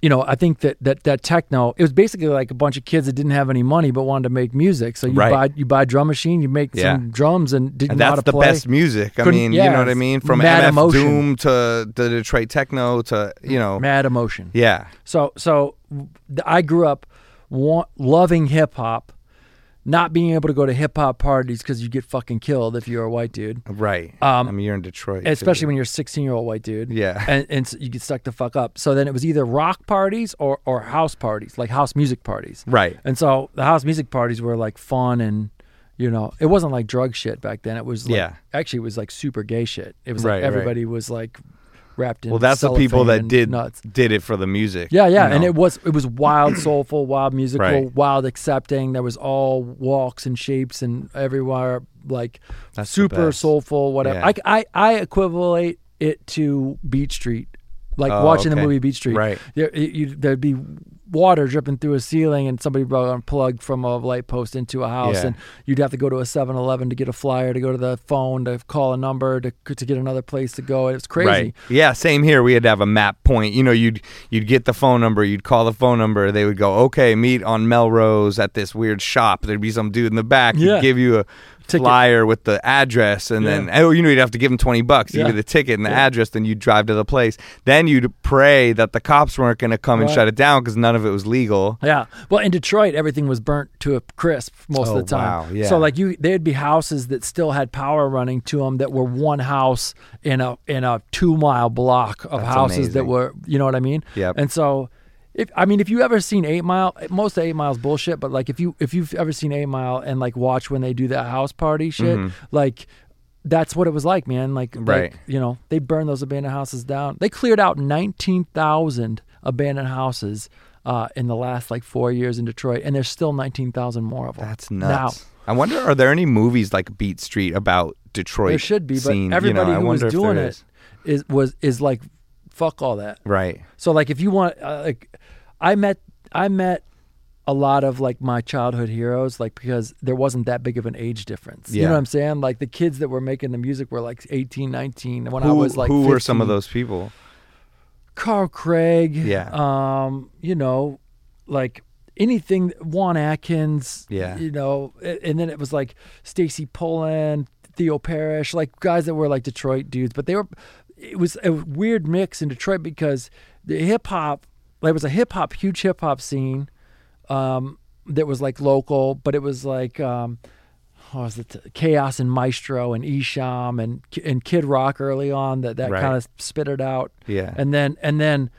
you know, I think that, that that techno it was basically like a bunch of kids that didn't have any money but wanted to make music. So you Right. buy you buy a drum machine, you make Yeah. some drums and didn't and know how that's to the play. best music. I Couldn't- mean, yeah, you know what I mean? From MF Emotion. Doom to the Detroit techno to you know, Mad emotion. yeah, So so I grew up wa- loving hip hop, not being able to go to hip hop parties because you get fucking killed if you're a white dude, right. Um, I mean, you're in Detroit, especially too. when you're a 16 year old white dude. Yeah. and and so you get stuck the fuck up. So then it was either rock parties or or house parties, like house music parties. right. And so the house music parties were like fun and. You know, it wasn't like drug shit back then. It was like, Yeah. actually, it was like super gay shit. It was like right. everybody was like wrapped in. Well, that's the people that did nuts. did it for the music. Yeah, yeah, you and it was it was wild, soulful, wild musical, Right. wild accepting. There was all walks and shapes and everywhere, like That's super soulful, whatever. Yeah. I, I I equivalent it to Beat Street, like Oh, watching the movie Beat Street. Right. There, it- you, there'd be water dripping through a ceiling, and somebody brought unplugged from a light post into a house, Yeah. and you'd have to go to a 7-Eleven to get a flyer, to go to the phone, to call a number, to to get another place to go. It was crazy. Right. Yeah, same here. We had to have a map point. You know, you'd you'd get the phone number, you'd call the phone number, they would go, "Okay, meet on Melrose at this weird shop." There'd be some dude in the back. Yeah. give you a Ticket. flyer with the address and then oh, you know, you'd have to give him 20 bucks. You Yeah. get the ticket and the Yeah. address, then you'd drive to the place. Then you'd pray that the cops weren't going to come and shut it down because none of it was legal. Yeah. Well, in Detroit, everything was burnt to a crisp most Oh, of the oh, time. wow. Yeah. So like you, there'd be houses that still had power running to them that were one house in a in a two mile block of That's houses that were, you know what I mean? Yeah. And so. If, I mean, if you ever seen Eight Mile, most of Eight Mile's bullshit. But like, if you if you've ever seen Eight Mile and like watch when they do that house party shit, like that's what it was like, man. Like, like, Mm-hmm. Right. you know, they burned those abandoned houses down. They cleared out nineteen thousand abandoned houses uh, in the last like four years in Detroit, and there's still nineteen thousand more of them. That's nuts. I wonder are there any movies like Beat Street about Detroit? Now there should be, but scene? You know, everybody who was doing is. it is was is like, fuck all that. Right. So like, if you want, uh, like, I met I met a lot of like my childhood heroes, like because there wasn't that big of an age difference. You know what I'm saying? Like the kids that were making the music were like 18, 19. When I was like, who were some of those people? Carl Craig. Yeah. Um, you know, like anything Juan Atkins. Yeah. You know, and then it was like Stacey Pullen, Theo Parrish, like guys that were like Detroit dudes, but they were it was a weird mix in Detroit because the hip hop there was a hip hop huge hip hop scene um that was like local, but it was like um what was it? Chaos and Maestro and Esham and and Kid Rock early on that that Right. kind of spit it out Yeah. and then and then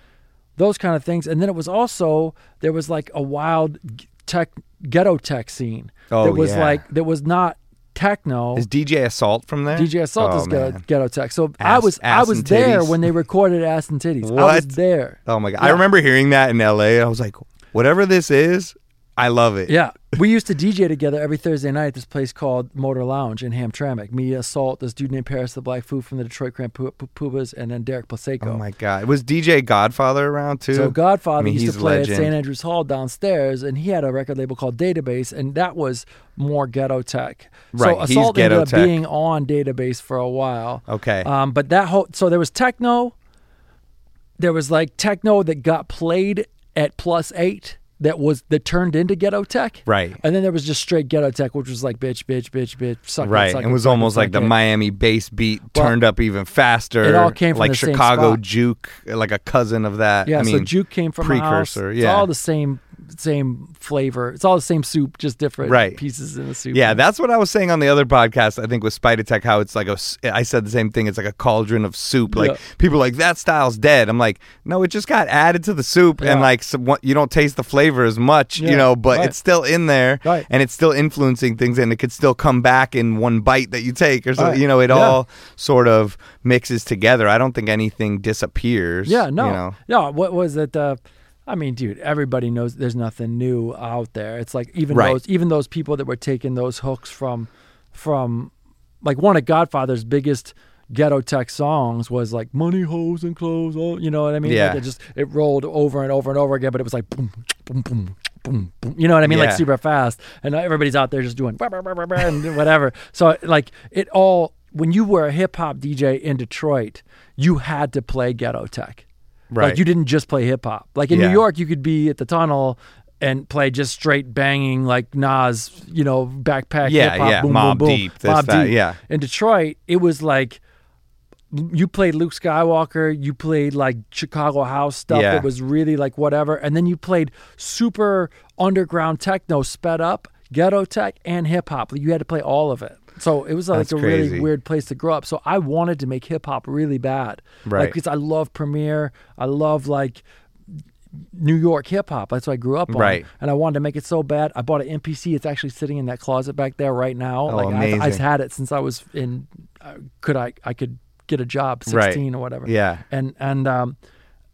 those kind of things and then it was also there was like a wild tech ghetto tech scene Oh, that was yeah. like that was not techno Is DJ Assault from there? DJ Assault oh, is ghetto, man. ghetto tech. So I was I was there titties. when they recorded Ass and Titties. I was there. Oh my god! I remember hearing that in L.A. I was like, whatever this is, I love it. Yeah, we used to DJ together every Thursday night at this place called Motor Lounge in Hamtramck. Me, Assault, this dude named Paris the Black Fu from the Detroit Grand Pu- and then Derek Plaslaiko. Oh my god. Was DJ Godfather around too? So Godfather I mean, used to play legend. at St. Andrews Hall downstairs, and he had a record label called Database, and that was more ghetto tech. Right, So he's Assault ghetto ended up tech. being on Database for a while. Okay. Um, but that whole so there was techno. There was like techno that got played at plus eight. That was that turned into ghetto tech, Right. And then there was just straight ghetto tech, which was like bitch, bitch, bitch, bitch, suck it, Right, suck and was suck almost like the it. Miami bass beat Well, turned up even faster. it all came from like the same Chicago juke, like a cousin of that. Yeah, I mean, so juke came from precursor. It's Yeah, all the same, same flavor. It's all the same soup, just different Right. pieces in the soup. Yeah, that's what I was saying on the other podcast. I think with Spider Tech, how it's like a. I said the same thing. It's like a cauldron of soup. Like Yeah. people are like that style's dead. I'm like, no, it just got added to the soup, Yeah. and like some, what- you don't taste the flavor as much, Yeah, you know, but right. it's still in there, Right. and it's still influencing things, and it could still come back in one bite that you take, or so. Right. You know, it all sort of mixes together. I don't think anything disappears. Yeah, no, you know? no. What was it? Uh, I mean, dude, everybody knows there's nothing new out there. It's like even Right. those, even those people that were taking those hooks from, from, like one of Godfather's biggest ghetto tech songs was like money, hoes, and clothes. Oh, you know what I mean? Yeah. Like it just it rolled over and over and over again, but it was like boom, boom, boom. Boom, boom. You know what I mean? yeah. Like super fast, and everybody's out there just doing and whatever. So like it all. When you were a hip hop DJ in Detroit, you had to play ghetto tech. Right. Like you didn't just play hip hop. Like in Yeah. New York, you could be at the tunnel and play just straight banging like Nas, you know, backpack Yeah, hip hop, yeah, boom, Mobb boom, boom, Deep, this, Mobb that, Deep. yeah. In Detroit, it was like you played Luke Skywalker, you played like Chicago house stuff Yeah. that was really like whatever, and then you played super underground techno, sped up, ghetto tech, and hip hop. You had to play all of it. So it was like That's a crazy. really weird place to grow up. So I wanted to make hip hop really bad, Right. Like because I love Premier, I love like New York hip hop. That's what I grew up on. Right. And I wanted to make it so bad. I bought an MPC. It's actually sitting in that closet back there right now. Oh, like I've, I've had it since I was in. Uh, could I? I could get a job, Right. sixteen or whatever. Yeah. And and um,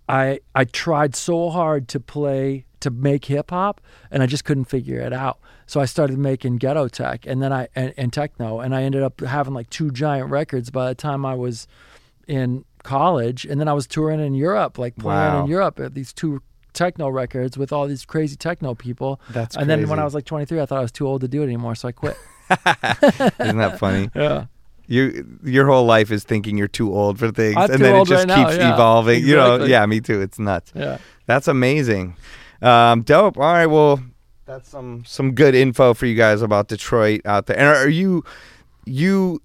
I I tried so hard to play to make hip hop, and I just couldn't figure it out. So I started making ghetto tech, and then I and, and techno, and I ended up having like two giant records by the time I was in college, and then I was touring in Europe, like playing Wow. in Europe at these two techno records with all these crazy techno people. That's and then when. I was like 23, I thought I was too old to do it anymore, so I quit. Isn't that funny? yeah. You your whole life is thinking you're too old for things, I'm and then it just right now, keeps yeah. evolving. You know, yeah, me too. It's nuts. Yeah. That's amazing. Um, dope. All right, well, that's some some good info for you guys about Detroit out there. And are you you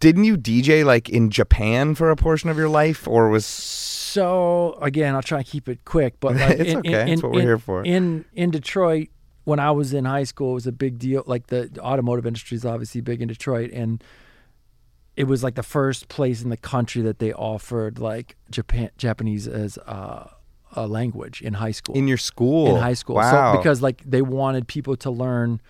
didn't you DJ like in Japan for a portion of your life, or was So again, I'll try and keep it quick, but like It's in, okay. in, That's in, what we're in- here for. In in Detroit, when I was in high school, it was a big deal. Like the automotive industry is obviously big in Detroit, and it was like the first place in the country that they offered like Japan Japanese as uh, a language in high school. in your school? in high school. Wow. So because like they wanted people to learn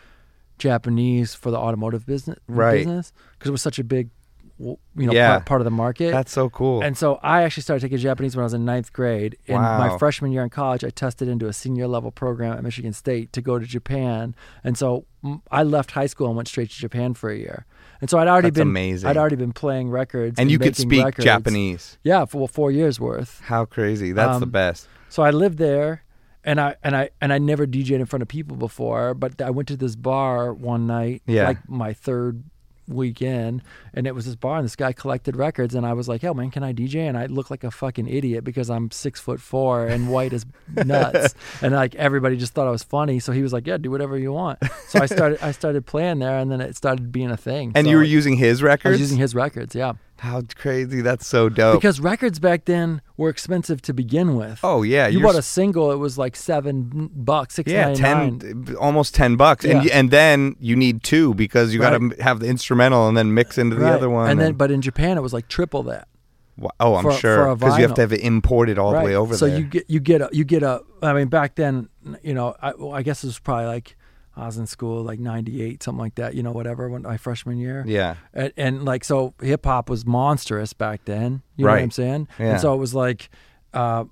Japanese for the automotive business, Right. Business because it was such a big, you know, Yeah. part, part of the market. that's so cool. And so I actually started taking Japanese when I was in ninth grade. In Wow. my freshman year in college, I tested into a senior level program at Michigan State to go to Japan. And so I left high school and went straight to Japan for a year. And so I'd already That's been amazing. I'd already been playing records and you could speak records. Japanese. Yeah, for well, four years worth. How crazy! That's the Um, best. So I lived there, and I and I and I never DJed in front of people before. But I went to this bar one night, Yeah. like my third weekend, and it was this bar, and this guy collected records, and I was like, "Yo, man, can I DJ?" And I looked like a fucking idiot because I'm six foot four and white as nuts, and like everybody just thought I was funny. So he was like, "Yeah, do whatever you want." So I started I started playing there, and then it started being a thing. And So you were using his records? I was using his records, yeah. How crazy! That's so dope. Because records back then were expensive to begin with. oh yeah, you bought a single, it was like seven bucks, six yeah, ten, almost ten bucks, and Yeah. y- and then you need two because you got to have the instrumental and then mix into the Right. other one. and then, but in Japan, it was like triple that. Oh, I'm for- sure because you have to have it imported all right. the way over so there. you get you get a you get a. I mean, back then, you know, I, well, I guess it was probably like I was in school, like ninety eight, something like that. You know, whatever, when my freshman year. yeah, And, and like so, hip hop was monstrous back then. You know what I'm saying? Yeah. And so it was like, uh,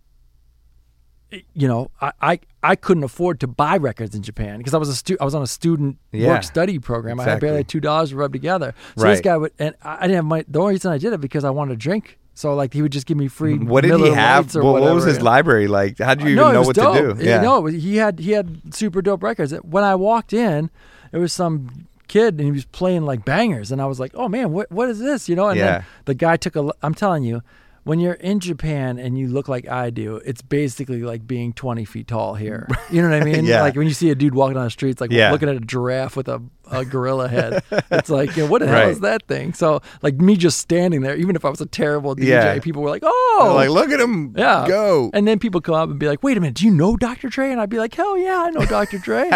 you know, I, I, I couldn't afford to buy records in Japan because I was a stu- I was on a student Yeah. work study program. I had barely Exactly. two dollars to rub together. So this guy would, and I I didn't have my. The only reason I did it because I wanted to drink. So like he would just give me free. What did Miller he have? What, what was his library like? How did you even no, it know what dope. to do? Yeah. No, it was- he had he had super dope records. When I walked in, there was some kid and he was playing like bangers, and I was like, "Oh man, what what is this?" You know. And Yeah. then the guy took a. I'm telling you, when you're in Japan and you look like I do, it's basically like being 20 feet tall here. You know what I mean? Yeah. Like when you see a dude walking on the streets, like Yeah. looking at a giraffe with a, a gorilla head. it's like, you know, what the hell is that thing? So like me just standing there, even if I was a terrible DJ, Yeah. people were like, "Oh, like, look at him yeah. go. And then people come up and be like, wait a minute, do you know Dr. Dre? And I'd be like, hell yeah, I know Dr. Dre.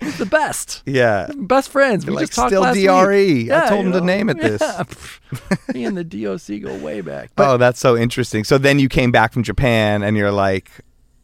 He's the best. Yeah. Best friends. We Like, just talked still DRE. week. I told him to name it this. Me and the DOC go way back. Oh, but oh, that's so interesting. So then you came back from Japan and you're like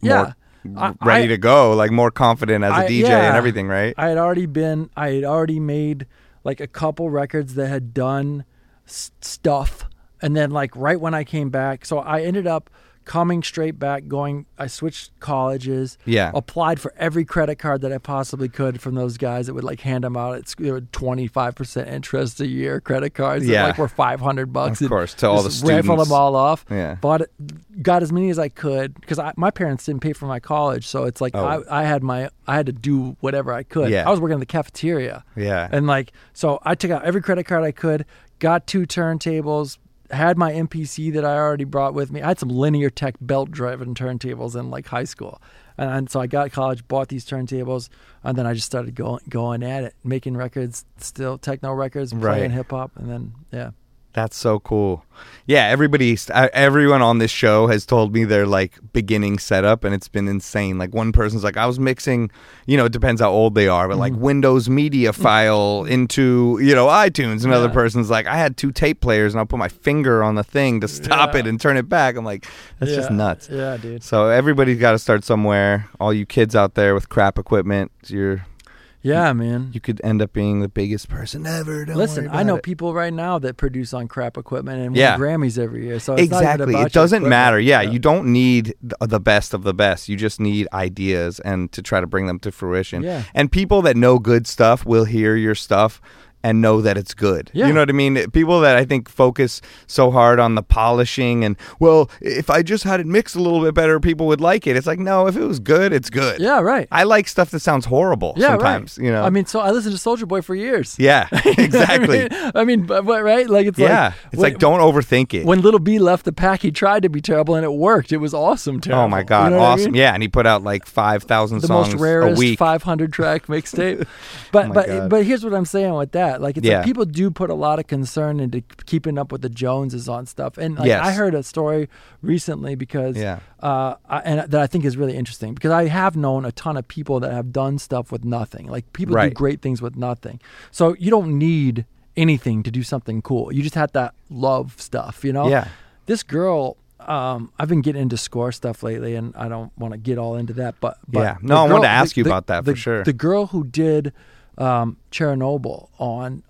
more Yeah. I- ready I- to go, like more confident as a I- DJ yeah. and everything, right? I had already been, I had already made like a couple records that had done s- stuff. And then, like, right when I came back, so I ended up coming straight back, going, I switched colleges. Yeah. Applied for every credit card that I possibly could from those guys that would like hand them out. It's they were 25% interest a year credit cards that Yeah. like were 500 bucks. Of course, to all the students. them all off. Yeah. Bought it, got as many as I could because my parents didn't pay for my college. So it's like Oh. I, I had my, I had to do whatever I could. Yeah. I was working in the cafeteria. Yeah. And like, so I took out every credit card I could, got two turntables, had my MPC that I already brought with me. I had some linear tech belt driven turntables in like high school. And, and so I got to college, bought these turntables, and then I just started going going at it, making records, still techno records, Right. playing hip hop, and then yeah. That's so cool. Yeah, everybody, uh, everyone on this show has told me their like beginning setup, and it's been insane. Like one person's like, I was mixing, you know, it depends how old they are, but like Mm-hmm. Windows Media file into, you know, iTunes. Another Yeah. person's like, I had two tape players, and I'll put my finger on the thing to stop Yeah. it and turn it back. I'm like, that's just nuts. Yeah, dude. So everybody's got to start somewhere. All you kids out there with crap equipment, you're Yeah, man. you could end up being the biggest person ever. Don't Listen, I know it. people right now that produce on crap equipment and Yeah. win Grammys every year. So it's not even exactly it doesn't matter yeah, you don't need the best of the best you just need ideas and to try to bring them to fruition Yeah. and people that know good stuff will hear your stuff and know that it's good. Yeah. You know what I mean? People that I think focus so hard on the polishing and well, if I just had it mixed a little bit better, people would like it. It's like no, if it was good, it's good. Yeah, right. I like stuff that sounds horrible Yeah, sometimes. right. You know. I mean, so I listened to Soldier Boy for years. yeah, exactly. I mean, I mean, but, but right? Like it's yeah, like it's when- like don't overthink it. When Lil B left the pack, he tried to be terrible, and it worked. It was awesome. Terrible. Oh my god, You know what I awesome! mean? Yeah, and he put out like five thousand the songs most a rarest week. 500 track mixtape. But Oh but God. but here's what I'm saying with that. Like it's Yeah. like people do put a lot of concern into keeping up with the Joneses on stuff. And like Yes. I heard a story recently because Yeah. uh I, and that I think is really interesting because I have known a ton of people that have done stuff with nothing. Like people do great things with nothing. So you don't need anything to do something cool. You just have to love stuff, you know? Yeah. This girl um, I've been getting into score stuff lately, and I don't want to get all into that. But, but Yeah. the No, I wanted to ask the- you the- about that for sure. The girl who did um, Chernobyl on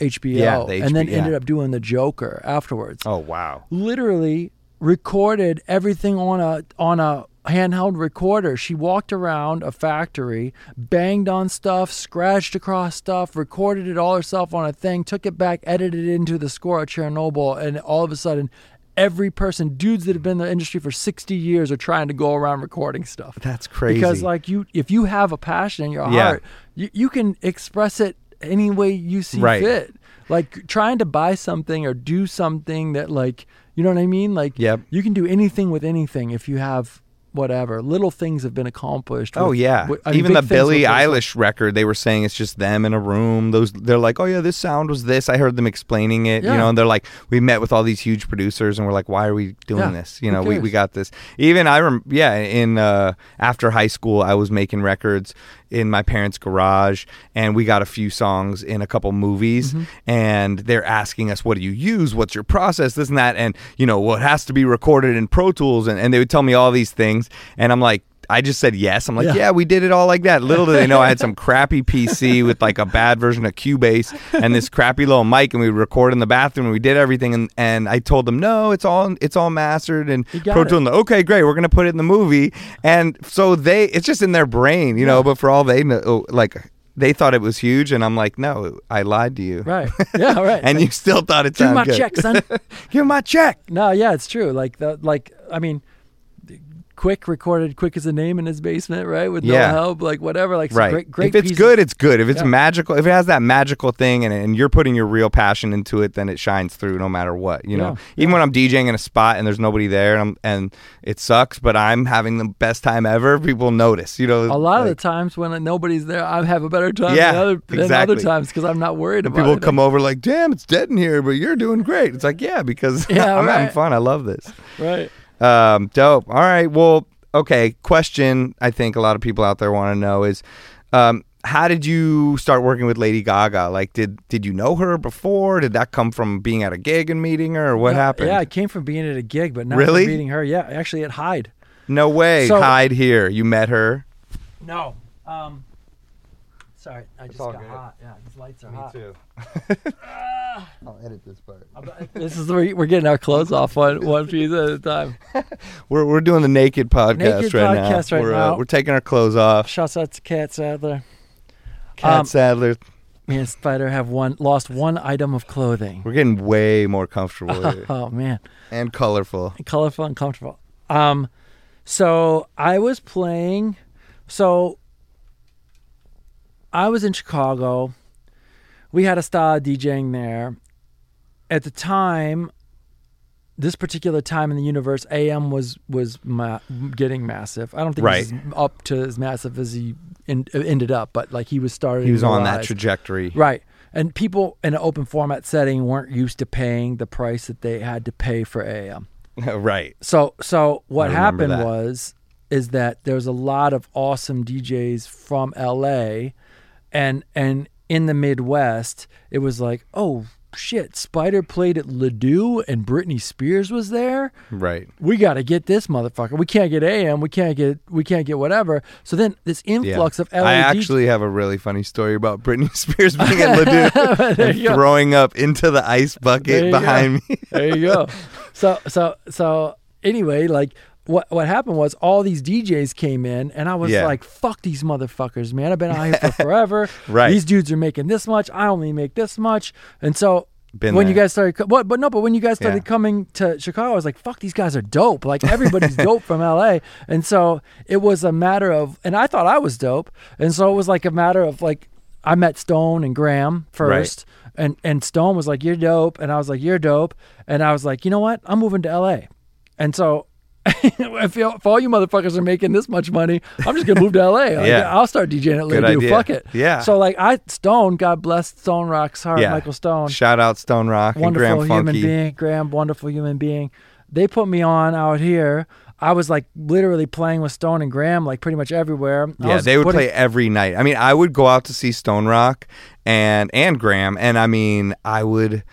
HBO, Yeah, the and then HBO ended up doing the Joker afterwards. Oh wow. Literally recorded everything on a on a handheld recorder. She walked around a factory, banged on stuff, scratched across stuff, recorded it all herself on a thing, took it back, edited it into the score of Chernobyl, and all of a sudden. Every person, dudes that have been in the industry for 60 years, are trying to go around recording stuff. That's crazy. Because, like, you, if you have a passion in your Yeah. heart, you, you can express it any way you see Right. fit. Like trying to buy something or do something that, like, you know what I mean? Like, Yep. you can do anything with anything if you have whatever. Little things have been accomplished. Oh yeah, with- I mean, even the Billie with Eilish record, they were saying it's just them in a room. Those they're like, oh yeah, this sound was this. I heard them explaining it, you know, and they're like, we met with all these huge producers, and we're like, why are we doing Yeah, this? You know, we, we got this. Even I rem, yeah, in uh, after high school, I was making records in my parents' garage, and we got a few songs in a couple movies, Mm-hmm. and they're asking us, what do you use? What's your process? This and that, and you know, well, it has to be recorded in Pro Tools, and, and they would tell me all these things, and I'm like I just said yes. I'm like, Yeah. yeah. we did it all like that. Little did they know I had some crappy PC with like a bad version of Cubase and this crappy little mic, and we record in the bathroom. and We did everything, and, and I told them, no, it's all it's all mastered and Pro. Tools. Okay, great, we're gonna put it in the movie, and so they, it's just in their brain, you know. But for all they know, like they thought it was huge, and I'm like, no, I lied to you, Right. Yeah. Right. and you still thought it Give me sounded my check, son. Give my check. No, yeah, it's true. Like the like I mean Quik recorded Quik Is the Name in his basement, right? With Yeah. no help, like whatever. Like right. great great if it's pieces. good, it's good. If it's Yeah. magical, if it has that magical thing and, and you're putting your real passion into it, then it shines through no matter what. You know, Yeah. even when I'm DJing in a spot and there's nobody there and, I'm, and it sucks, but I'm having the best time ever. People notice. You know, a lot of the times when nobody's there, I have a better time Yeah, than other, than exactly. other times because I'm not worried about people it. come over like, "Damn, it's dead in here, but you're doing great." It's like, yeah, because I'm having fun. I love this. Right. Um, dope. All right. Well, okay. Question I think a lot of people out there want to know is, um, how did you start working with Lady Gaga? Like, did did you know her before? Did that come from being at a gig and meeting her, or what No, happened? Yeah, it came from being at a gig, but not Really? from meeting her. Yeah, actually at Hyde. No way. So- Hyde here. You met her. No. Um. Sorry, I just all got good. hot. Yeah, these lights are hot. too. I'll edit this part. This is where we're getting our clothes off one one piece at a time. We're we're doing the naked podcast Naked right podcast now. right we're, now. Uh, we're taking our clothes off. Shouts out to Catt Sadler. Catt Um, Sadler. Me and Spider have one lost one item of clothing. We're getting way more comfortable with it. Oh man, and colorful. colorful and comfortable. Um, so I was playing. So I was in Chicago. We had a style of DJing there. At the time, this particular time in the universe, AM was was ma- getting massive. I don't think Right. he was up to as massive as he in, uh, ended up, but like he was starting. He was on that trajectory. Right. And people in an open format setting weren't used to paying the price that they had to pay for AM. right. So so what happened that. was is that there was a lot of awesome DJs from LA and and in the Midwest it was like, "Oh shit, Spider played at Les Deux and Britney Spears was there." Right. we got to get this motherfucker. We can't get AM. We can't get we can't get whatever. So then this Yeah. influx of LA I actually have a really funny story about Britney Spears being at Les Deux and you go. throwing up into the ice bucket behind go. me. there you go. So so so anyway, like what what happened was all these DJs came in and I was Yeah. like, fuck these motherfuckers, man. I've been out here for forever. Right. These dudes are making this much. I only make this much. And so Been when you guys started, co- what? But no, but when you guys started Yeah. coming to Chicago, I was like, "Fuck, these guys are dope! Like everybody's dope from LA." And so it was a matter of, and I thought I was dope, and so it was like a matter of like, I met Stone and Graham first, and and Stone was like, "You're dope," and I was like, "You're dope," and I was like, "You know what? I'm moving to LA," and so. if, if all you motherfuckers are making this much money, I'm just gonna move to LA. Like, Yeah. I'll start DJing at Good idea. Fuck it. Yeah. So like I Stone, God bless Stone Rock's heart, yeah. Michael Stone Shout out Stone Rock and wonderful human being, Graham, wonderful human being. They put me on out here. I was like literally playing with Stone and Graham like pretty much everywhere. I Yeah, they would putting- play every night. I mean, I would go out to see Stone Rock and and Graham, and I mean, I would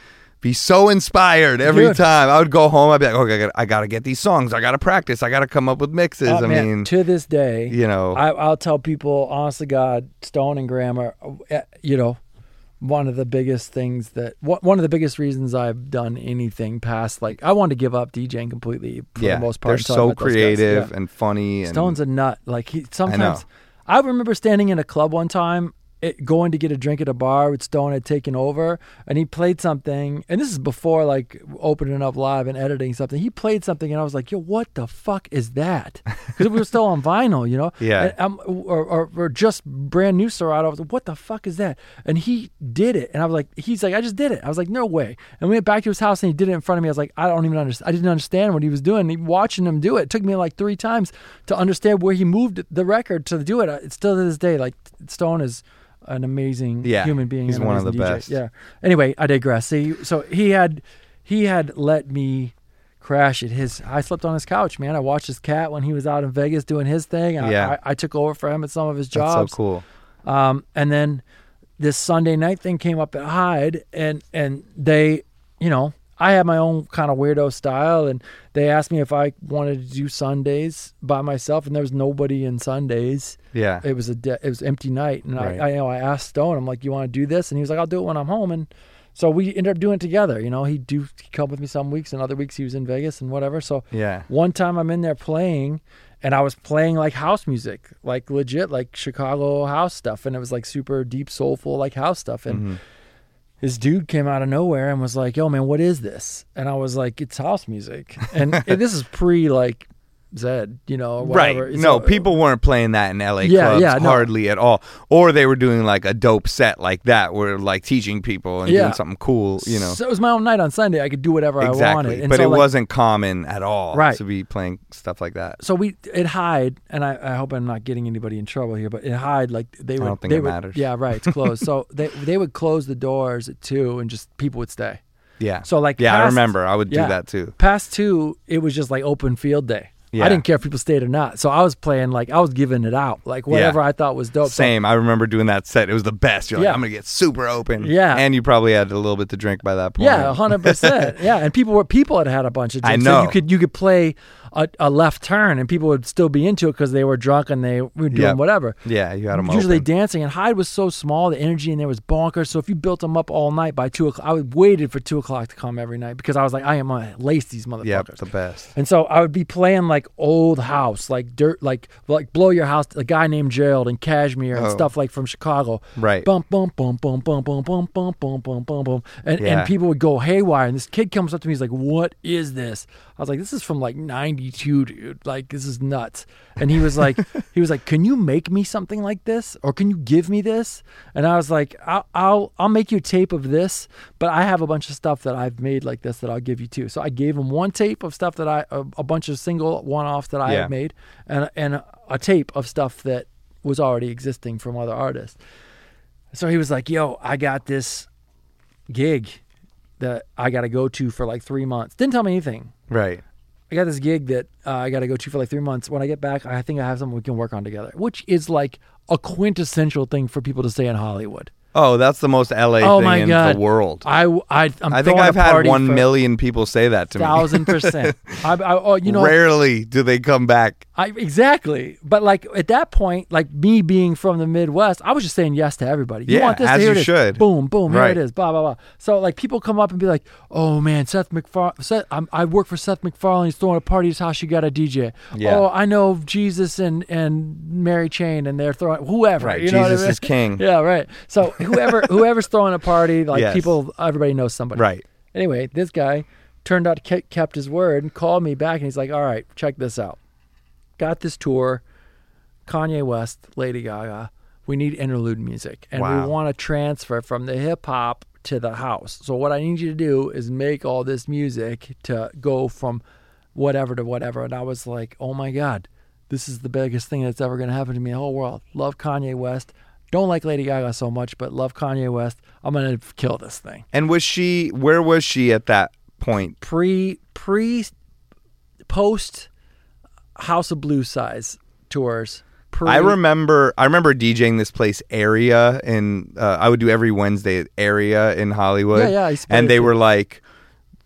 be so inspired every Dude. time. I would go home. I'd be like, okay, I gotta, I gotta get these songs. I gotta practice. I gotta come up with mixes. Oh, I man, mean, to this day, you know, I, I'll tell people, honest to God, Stone and Graham are, uh, you know, one of the biggest things that one one of the biggest reasons I've done anything past like I wanted to give up DJing completely for yeah, the most part. they're so met those guys. creative Yeah. and funny. And Stone's a nut. Like he sometimes I, remember standing in a club one time, it, going to get a drink at a bar with Stone had taken over, and he played something. And this is before like opening up live and editing something. He played something, and I was like, "Yo, what the fuck is that?" Because we were still on vinyl, you know. Yeah. Um, or, or, or just brand new Serato. I was like, "What the fuck is that?" And he did it, and I was like, "He's like, I just did it." I was like, "No way!" And we went back to his house, and he did it in front of me. I was like, "I don't even understand. I didn't understand what he was doing." And watching him do it, it took me like three times to understand where he moved the record to do it. It's still to this day, like Stone is an amazing Yeah, human being. he's one of the DJ. best. Yeah. Anyway, I digress. See, so he had he had let me crash at his. I slept on his couch, man. I watched his cat when he was out in Vegas doing his thing. I, Yeah. I, I took over for him at some of his that's jobs. so cool. Um, and then this Sunday night thing came up at Hyde, and and they, you know, I had my own kind of weirdo style, and they asked me if I wanted to do Sundays by myself, and there was nobody in Sundays. Yeah. It was a de- it was empty night, and Right. I, I you know I asked Stone, I'm like, you want to do this, and he was like, I'll do it when I'm home, and so we ended up doing it together. You know, he'd do he'd come with me some weeks, and other weeks he was in Vegas and whatever. So Yeah. one time I'm in there playing and I was playing like house music, like legit, like Chicago house stuff. And it was like super deep, soulful, like house stuff. And Mm-hmm. This dude came out of nowhere and was like, yo, man, what is this? And I was like, it's house music. And this is pre like Zedd, you know, or whatever. Right. So- no, people weren't playing that in LA Yeah, clubs yeah, no. hardly at all. Or they were doing like a dope set like that where like teaching people and Yeah. doing something cool, you know. So it was my own night on Sunday. I could do whatever I wanted. And but so, it like, wasn't common at all Right. to be playing stuff like that. so we it Hyde and I, I hope I'm not getting anybody in trouble here, but it Hyde like they would don't think they it would, matters. Yeah, right. It's closed. so they they would close the doors at two and just people would stay. Yeah. So like Yeah, I remember. I would do that too. Past two, it was just like open field day. Yeah. I didn't care if people stayed or not. So I was playing like I was giving it out, like whatever I thought was dope. So- Same. I remember doing that set. It was the best. You're like, Yeah. I'm gonna get super open. Yeah. And you probably had a little bit to drink by that point. Yeah, hundred percent. Yeah, and people were people had had a bunch of I drinks. So know. you could you could play a, a left turn, and people would still be into it because they were drunk and they were doing Yep. whatever. Yeah, you had 'em usually open. dancing. And Hyde was so small, the energy in there was bonkers. So if you built them up all night by two o'clock, I would waited for two o'clock to come every night because I was like, I am gonna lace these motherfuckers. Yep, the best. And so I would be playing like old house, like dirt, like like blow your house. A guy named Gerald and Cajmere and Oh. stuff like from Chicago. Right. Bum bum bum bum bum bum bum bum bum bum bum bum. And Yeah. and people would go haywire. And this kid comes up to me. He's like, "What is this?" I was like, "This is from like '92, dude. Like this is nuts." And he was like, he was like, "Can you make me something like this, or can you give me this?" And I was like, "I'll I'll, I'll make you a tape of this, but I have a bunch of stuff that I've made like this that I'll give you too." So I gave him one tape of stuff that I a, a bunch of single one-offs that I Yeah. had made, and and a tape of stuff that was already existing from other artists. So he was like, "Yo, I got this gig that I got to go to for like three months." Didn't tell me anything. Right. I got this gig that uh, I got to go to for like three months. When I get back, I think I have something we can work on together, which is like a quintessential thing for people to say in Hollywood. Oh, that's the most LA oh thing in the world. I I I'm I think I've had one million people say that to me. thousand percent. I, I, oh, you know, Rarely do they come back. I exactly. But like at that point, like me being from the Midwest, I was just saying yes to everybody. You Yeah, want this? as here you it is. should. Boom, boom. Here it is. Blah blah blah. So like people come up and be like, "Oh man, Seth MacFarlane. Seth, I'm, I work for Seth MacFarlane. He's throwing a party at his house. You got a DJ. Yeah. Oh, I know Jesus and and Mary Chain, and they're throwing whoever. Right, You know what I Jesus mean? is king. Yeah, right. So whoever whoever's throwing a party, like Yes. people, everybody knows somebody. Right. Anyway, this guy turned out ke- kept his word and called me back, and he's like, "All right, check this out. Got this tour, Kanye West, Lady Gaga. We need interlude music, and Wow. we want to transfer from the hip hop to the house. So what I need you to do is make all this music to go from whatever to whatever." And I was like, "Oh my god." This is the biggest thing that's ever going to happen to me in the whole world. Love Kanye West. Don't like Lady Gaga so much, but love Kanye West. I'm going to kill this thing And was she? Where was she at that point? pre pre post House of Blues size tours. Pre, I remember. I remember DJing this place area, and uh, I would do every Wednesday area in Hollywood. Yeah, yeah, I used to play and they were like,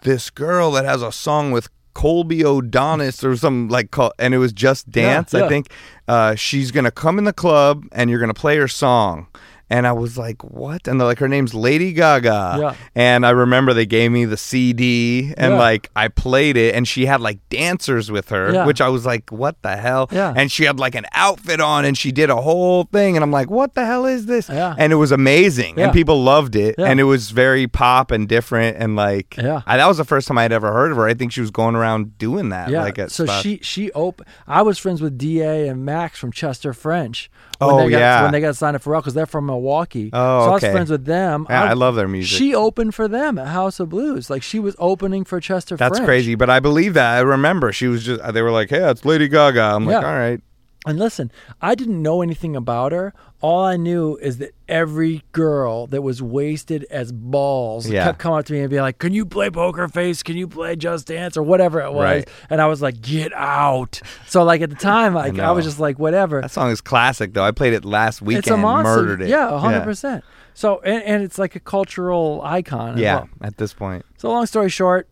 this girl that has a song with Colby O'Donis or something like, call, and it was just dance. yeah. I think uh, she's gonna come in the club, and you're gonna play her song. And I was like, "What?" And they're like, "Her name's Lady Gaga." Yeah. And I remember they gave me the CD, and Yeah. like I played it, and she had like dancers with her, Yeah. which I was like, "What the hell?" Yeah. And she had like an outfit on, and she did a whole thing, and I'm like, "What the hell is this?" Yeah. And it was amazing, and people loved it, and it was very pop and different, and like, Yeah. I, that was the first time I'd ever heard of her. I think she was going around doing that, yeah. like so she she opened. I was friends with Da and Max from Chester French. When Oh, they got, yeah. when they got signed up for Pharrell because they're from Milwaukee. Oh, so I was okay. friends with them. Yeah, I love their music. She opened for them at House of Blues. Like she was opening for Chester That's French. crazy, but I believe that. I remember she was just. They were like, "Hey, it's Lady Gaga." I'm like. "All right." And listen, I didn't know anything about her. All I knew is that every girl that was wasted as balls Yeah. kept coming up to me and being like, "Can you play Poker Face? Can you play Just Dance or whatever it was?" Right. And I was like, "Get out!" So like at the time, like I, know. was just like, "Whatever." That song is classic though. I played it last weekend. it's a monster. Murdered it. Yeah, hundred percent. So and, and it's like a cultural icon. as Yeah, well. at this point. So long story short,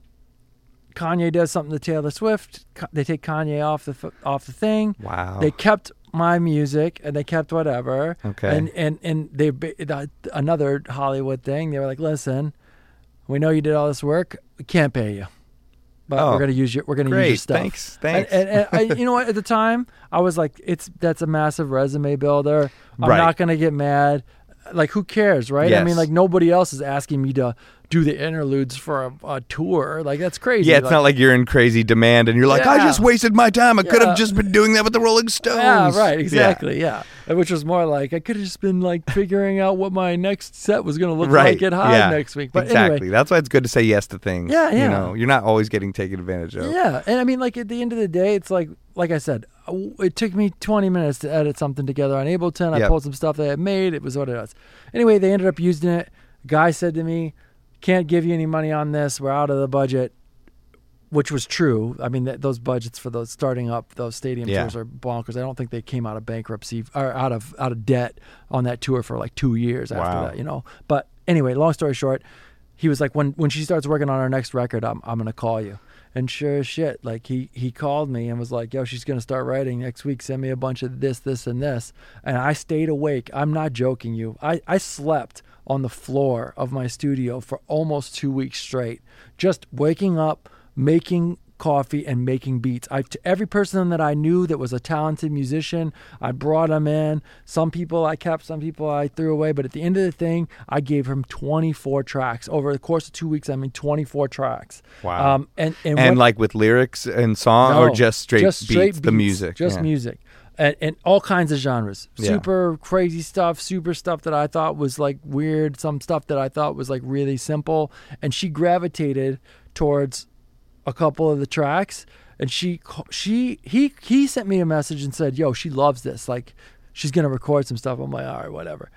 Kanye does something to Taylor Swift. They take Kanye off the off the thing. Wow. They kept my music and they kept whatever. Okay. And and and they another Hollywood thing. They were like, listen, we know you did all this work. We can't pay you. But Oh, we're gonna use your we're gonna use your great. stuff. Thanks. And- Thanks. And, and, I, you know what? At the time, I was like, it's that's a massive resume builder. I'm Right. not gonna get mad. Like, who cares, right? I mean, like nobody else is asking me to do the interludes for a, a tour. Like that's crazy. Yeah, it's not like you're in crazy demand and you're like, I just wasted my time. I could have just been doing that with the Rolling Stones. Yeah, right, exactly. Yeah. And Which was more like I could have just been like figuring out what my next set was going to look Right. like at High yeah. next week. But exactly. anyway, That's why it's good to say yes to things. Yeah, yeah. You know, you're not always getting taken advantage of. yeah. And I mean, like at the end of the day, it's like, like I said, it took me 20 minutes to edit something together on Ableton. I Yep. pulled some stuff that I had made. It was what it was. Anyway, they ended up using it. Guy said to me, "Can't give you any money on this. We're out of the budget." Which was true. I mean, th- those budgets for those starting up those stadium Yeah. tours are bonkers. I don't think they came out of bankruptcy or out of out of debt on that tour for like two years after that. You know. But anyway, long story short, he was like, when when she starts working on our next record, I'm I'm gonna call you. And sure as shit, like he he called me and was like, "Yo, she's gonna start writing next week. Send me a bunch of this, this, and this." And I stayed awake. I'm not joking you. I I slept on the floor of my studio for almost two weeks straight, just waking up, making coffee and making beats. I to every person that I knew that was a talented musician, I brought them in. Some people I kept, some people I threw away. But at the end of the thing, I gave him 24 tracks over the course of two weeks. I mean, 24 tracks. Wow. Um, and and, And when- like with lyrics and song or just straight just straight beats, the music. just yeah. music, and, and all kinds of genres. Yeah. Super crazy stuff, super stuff that I thought was like weird, some stuff that I thought was like really simple, and she gravitated towards a couple of the tracks, and she she he he sent me a message and said, "Yo, she loves this. Like, she's gonna record some stuff." I'm like, "All right, whatever."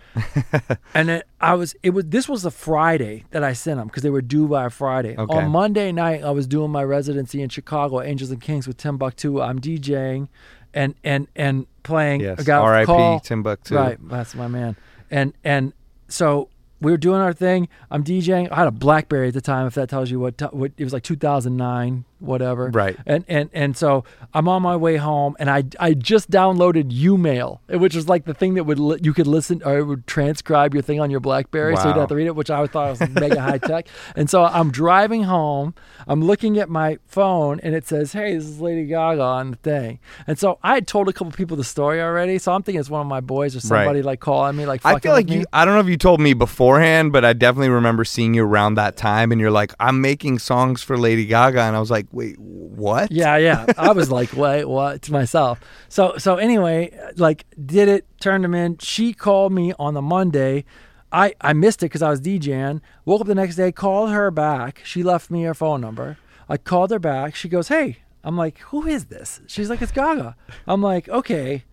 and then I was it was this was a Friday that I sent them because they were due by Friday. Okay. On Monday night, I was doing my residency in Chicago, Angels and Kings with Timbuktu. I'm DJing and and and playing. Yes. I got a R.I.P. Timbuktu. Right, that's my man. And and so we were doing our thing. I'm DJing. I had a BlackBerry at the time. If that tells you what, t- what it was like 2009, whatever. Right. And and and so I'm on my way home, and I I just downloaded YouMail, which was like the thing that would li- you could listen or it would transcribe your thing on your BlackBerry, so you'd have to read it, which I thought was mega high tech. And so I'm driving home. I'm looking at my phone, and it says, "Hey, this is Lady Gaga on the thing." And so I had told a couple people the story already, so I'm thinking it's one of my boys or Right. somebody like calling me, like I feel like me. you. I don't know if you told me beforehand, but I definitely remember seeing you around that time, and you're like, "I'm making songs for Lady Gaga," and I was like, "Wait, what?" Yeah, yeah. I was like, wait, what? To myself. So, so anyway, like, did it? Turned them in. She called me on the Monday. I I missed it because I was DJing. Woke up the next day, called her back. She left me her phone number. I called her back. She goes, hey. I'm like, who is this? She's like, it's Gaga. I'm like, okay.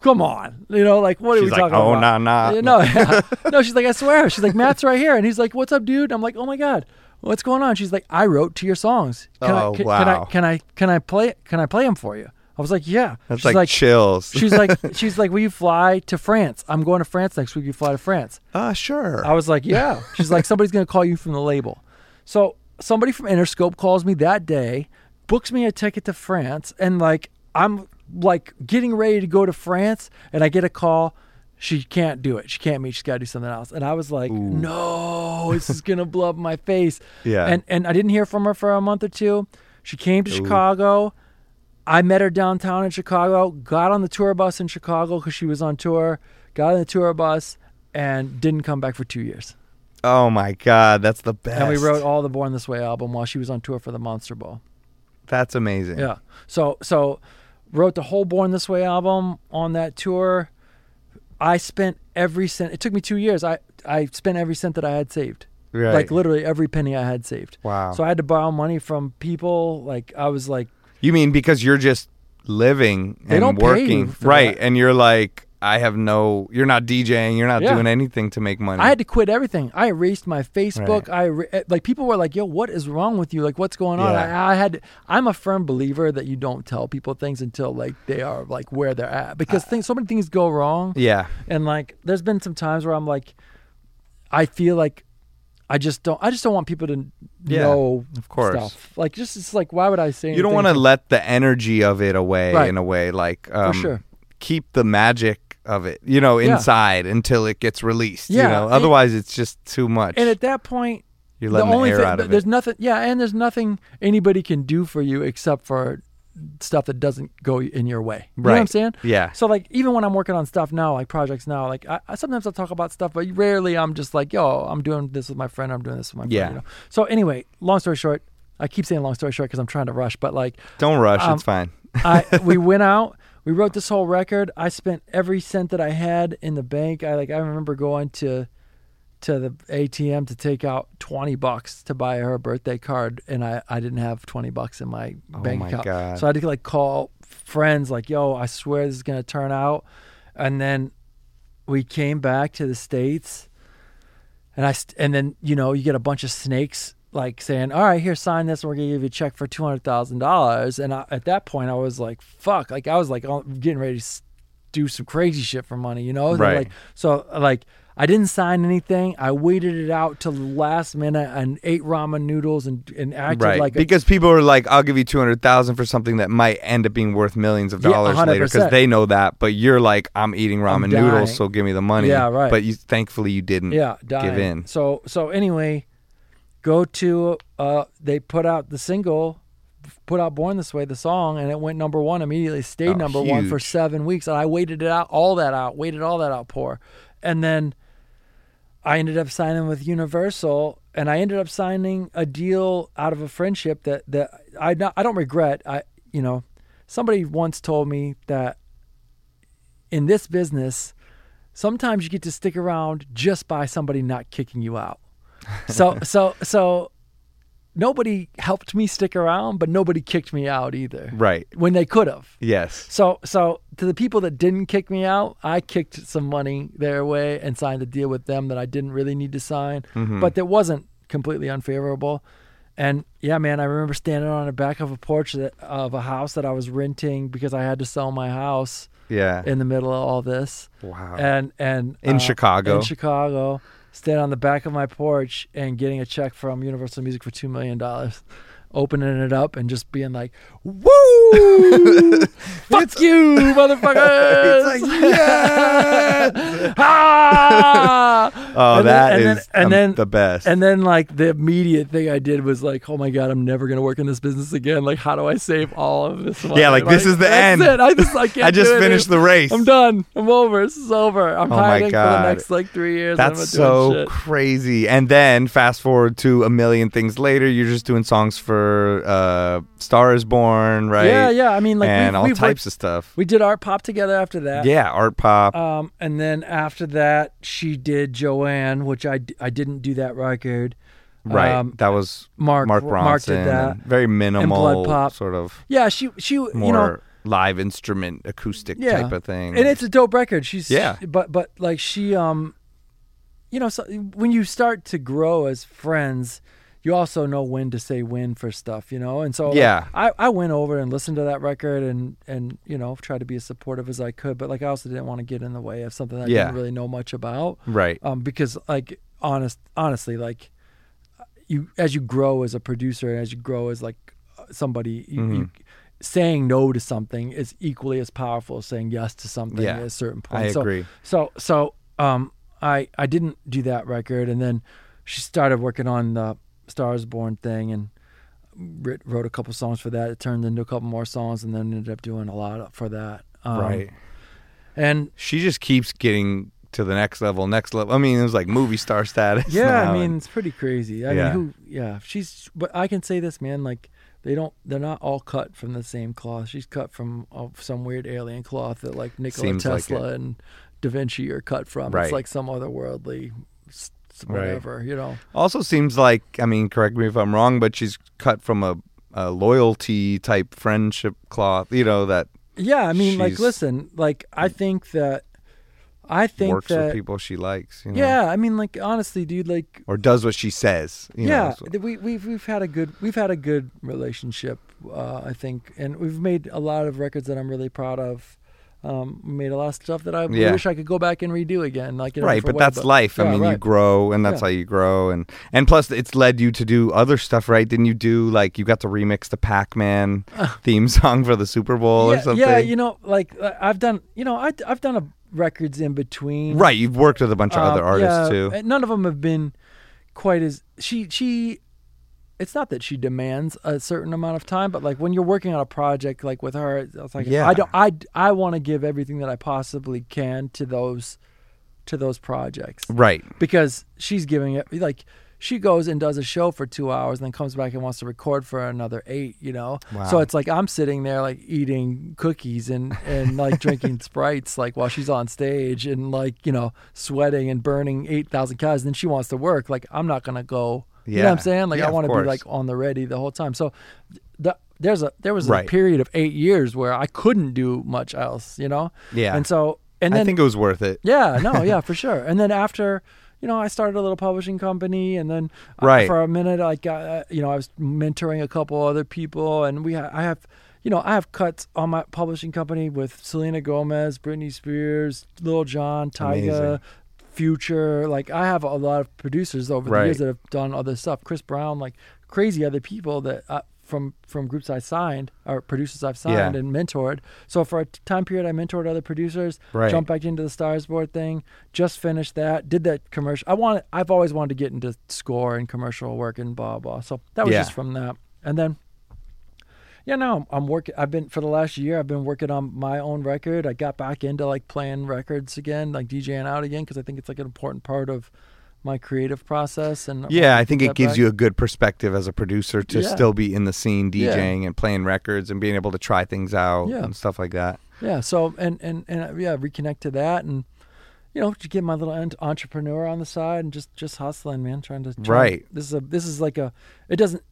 Come on, you know, like what are we like, talking "Oh, about? nah, nah." No, yeah. no. She's like, I swear. She's like, Matt's right here, and he's like, what's up, dude? I'm like, oh my god, what's going on? She's like, I wrote to your songs. Can Oh, I, can, wow. Can I can I can I play can I play them for you? I was like, yeah. That's she's like chills. she's like she's like, will you fly to France? I'm going to France next week. You fly to France. Uh, sure. I was like, yeah. She's like, somebody's gonna call you from the label. So somebody from Interscope calls me that day, books me a ticket to France, and like I'm like getting ready to go to France, and I get a call. She can't do it. She can't meet. She's got to do something else. And I was like, no, this is gonna blow up my face. Yeah. And and I didn't hear from her for a month or two. She came to Chicago. I met her downtown in Chicago. Got on the tour bus in Chicago because she was on tour. Got on the tour bus and didn't come back for two years. oh my god, that's the best. And we wrote all the Born This Way album while she was on tour for the Monster Ball. That's amazing. Yeah. So so wrote the whole Born This Way album on that tour. I spent every cent. It took me two years. I I spent every cent that I had saved. Right. Like literally every penny I had saved. Wow. So I had to borrow money from people. Like I was like, You mean because you're just living They and don't working, right? that. And you're like, I have no. You're not DJing. You're not Yeah. doing anything to make money. I had to quit everything. I erased my Facebook. I er- eh, like people were like, "Yo, what is wrong with you? Like, what's going on?" Yeah. I, I had. I'm a firm believer that you don't tell people things until like they are like where they're at because things, so many things go wrong. Yeah. And like, there's been some times where I'm like, I feel like I just don't. I just don't want people to Yeah, know of course. stuff. Like, just it's like, why would I say? You don't want to to let the energy of it away Right. in a way, like um, sure. keep the magic of it, you know, Yeah. inside until it gets released. Yeah, you know, and- otherwise it's just too much. And at that point, You're letting the the, air thing out of there's it. nothing. Yeah, and there's nothing anybody can do for you except for stuff that doesn't go in your way. You know what I'm saying? Yeah. So like even when I'm working on stuff now, like projects now, like I, I sometimes I'll talk about stuff, but rarely I'm just like, yo, I'm doing this with my friend. I'm doing this with my friend. Yeah. You know? So anyway, long story short, I keep saying long story short because I'm trying to rush, but like Don't rush. um, it's fine. I we went out. We wrote this whole record. I spent every cent that I had in the bank. I like I remember going to to the ATM to take out twenty bucks to buy her a birthday card, and I I didn't have twenty bucks in my oh bank Oh my account. God. So I had to like call friends like, "Yo, I swear this is gonna turn out," and then we came back to the states, and I st- and then you know you get a bunch of snakes like saying, "All right, here, sign this, and we're gonna give you a check for two hundred thousand dollars." And I, at that point, I was like, "Fuck!" Like I was like getting ready to do some crazy shit for money, you know? Right. Like so, like I didn't sign anything. I waited it out till the last minute and ate ramen noodles and and acted Right. like a- because people are like, I'll give you 200000 for something that might end up being worth millions of Yeah, dollars later because they know that. But you're like, I'm eating ramen I'm noodles, so give me the money. Yeah, right. But you, thankfully, you didn't yeah, give in. So so anyway, go to uh they put out the single, put out Born This Way, the song, and it went number one immediately. Stayed Oh, number one for seven weeks, and I waited it out, all that out, waited all that out, poor, and then I ended up signing with Universal, and I ended up signing a deal out of a friendship that that I not, I don't regret. I you know, somebody once told me that in this business, sometimes you get to stick around just by somebody not kicking you out. So so so nobody helped me stick around, but nobody kicked me out either. Right. When they could have. Yes. So so to the people that didn't kick me out, I kicked some money their way and signed a deal with them that I didn't really need to sign, Mhm. but that wasn't completely unfavorable. And yeah, man, I remember standing on the back of a porch that, of a house that I was renting because I had to sell my house. Yeah. In the middle of all this. Wow. And and In uh, Chicago. In Chicago, standing on the back of my porch and getting a check from Universal Music for two million dollars. Opening it up and just being like, "Woo! Fuck you, motherfuckers!" It's like, yes! ah! Oh, And that then- is, and um, then the best. And then like the immediate thing I did was like, "Oh my god, I'm never gonna work in this business again. Like, how do I save all of this money?" Yeah, like, this is the end. It. I just I I just finished the race. I'm done. I'm over. This is over. I'm Oh my hiding for the next like three years. That's so crazy. And then fast forward to a million things later, you're just doing songs for uh, Star is Born, right? Yeah, yeah. I mean, like and we've, all we've types worked- of stuff. We did art pop together after that. Yeah, art pop. Um, and then after that, she did Joanne, which I, I didn't do that record. Right. Um, that was Mark Mark Mark Ronson. did that. and Very And minimal, BloodPop. sort of Yeah, she she more you know live instrument acoustic yeah. type of thing. and it's a dope record. She's Yeah. but but like she um, you know, so when you start to grow as friends. You also know when to say when for stuff, you know, and so like, Yeah. I, I went over and listened to that record and and you know tried to be as supportive as I could, but like I also didn't want to get in the way of something that I Yeah. didn't really know much about, Right. Um, because like honest, honestly, like you as you grow as a producer and as you grow as like somebody, you, you Mhm. saying no to something is equally as powerful as saying yes to something Yeah, at a certain point. I so, agree. So so um I I didn't do that record and then she started working on the Stars Born thing and writ, wrote a couple songs for that. It turned into a couple more songs and then ended up doing a lot for that. Um, right. And she just keeps getting to the next level, next level. I mean, it was like movie star status. Yeah, I mean and- it's pretty crazy. I Yeah. mean, who? Yeah, she's. But I can say this, man. Like they don't. They're not all cut from the same cloth. She's cut from uh, some weird alien cloth that like Nikola Seems Tesla it. and Da Vinci are cut from. Right. It's like some otherworldly, s- Right. whatever. You know. Also seems like, I mean, correct me if I'm wrong, but she's cut from a a loyalty type friendship cloth. You know that Yeah, I mean, like, listen, like, I think that, I think works that, with people she likes. You know? yeah, I mean, like, honestly, dude, like, or does what she says. You yeah, know, so- we we've we've had a good we've had a good relationship, uh, I think, and we've made a lot of records that I'm really proud of. Um, made a lot of stuff that I Yeah. wish I could go back and redo again, like in a right but that's life i yeah, mean you grow and that's Yeah. how you grow and and plus it's led you to do other stuff right didn't you do like you got to remix the pac-man theme song for the super bowl or something Yeah, you know, like uh, I've done, you know, I, I've done a records in between. right you've worked with a bunch of other Um, artists too None of them have been quite as she she. It's not that she demands a certain amount of time, but like when you're working on a project like with her, it's like Yeah. I don't I I want to give everything that I possibly can to those to those projects. Right. Because she's giving it like she goes and does a show for two hours and then comes back and wants to record for another eight you know? So it's like i'm sitting there like eating cookies and and like drinking sprites like while she's on stage and like you know sweating and burning 8000 calories and then she wants to work. Like i'm not gonna go you know what i'm saying like Yeah, i want to be like on the ready the whole time so the, there's a there was Right. a period of eight years where i couldn't do much else you know Yeah. and so and then i think it was worth it yeah, no, yeah, for sure. And then after, you know, I started a little publishing company, and then uh, Right. for a minute, I got, uh, you know, I was mentoring a couple other people, and we, ha- I have, you know, I have cuts on my publishing company with Selena Gomez, Britney Spears, Lil Jon. Tyga. Future, like I have a lot of producers over the years that have done other stuff. Chris Brown, like crazy other people that uh, from from groups I signed or producers I've Yeah. signed and mentored. So for a time period, I mentored other producers. Right. Jumped back into the Stars Born thing. Just finished that. Did that commercial. I want. I've always wanted to get into score and commercial work and blah blah. So that was Yeah. just from that. And then, yeah, no, I'm, I'm working. I've been for the last year. I've been working on my own record. I got back into like playing records again, like DJing out again, because I think it's like an important part of my creative process. And yeah i think it gives back. you a good perspective as a producer to Yeah. still be in the scene Yeah. djing and playing records and being able to try things out Yeah. and stuff like that Yeah. So and and and uh, yeah, reconnect to that and. You know, to get my little entrepreneur on the side and just just hustling, man. Trying to try- Right. This is a this is like a. It doesn't.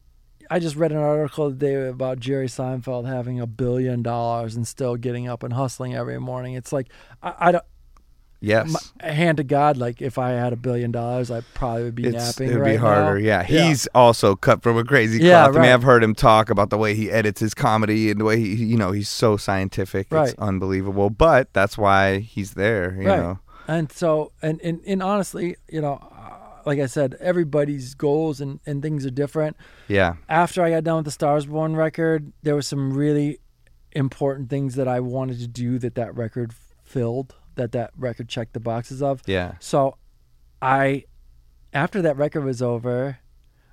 I just read an article today about Jerry Seinfeld having a billion dollars and still getting up and hustling every morning. It's like I, I don't. yes My, hand to God, like if I had a billion dollars, I probably would be It's, napping. it'd right be harder, now. yeah. He's also cut from a crazy cloth. Yeah, I mean. I've heard him talk about the way he edits his comedy and the way he, you know, he's so scientific. It's Right. unbelievable. But that's why he's there, you right. know. And so, and, and, and honestly, you know, like I said, everybody's goals and, and things are different. Yeah. After I got done with the Stars Born record, there were some really important things that I wanted to do that that record filled, that that record checked the boxes of. Yeah. So I, after that record was over,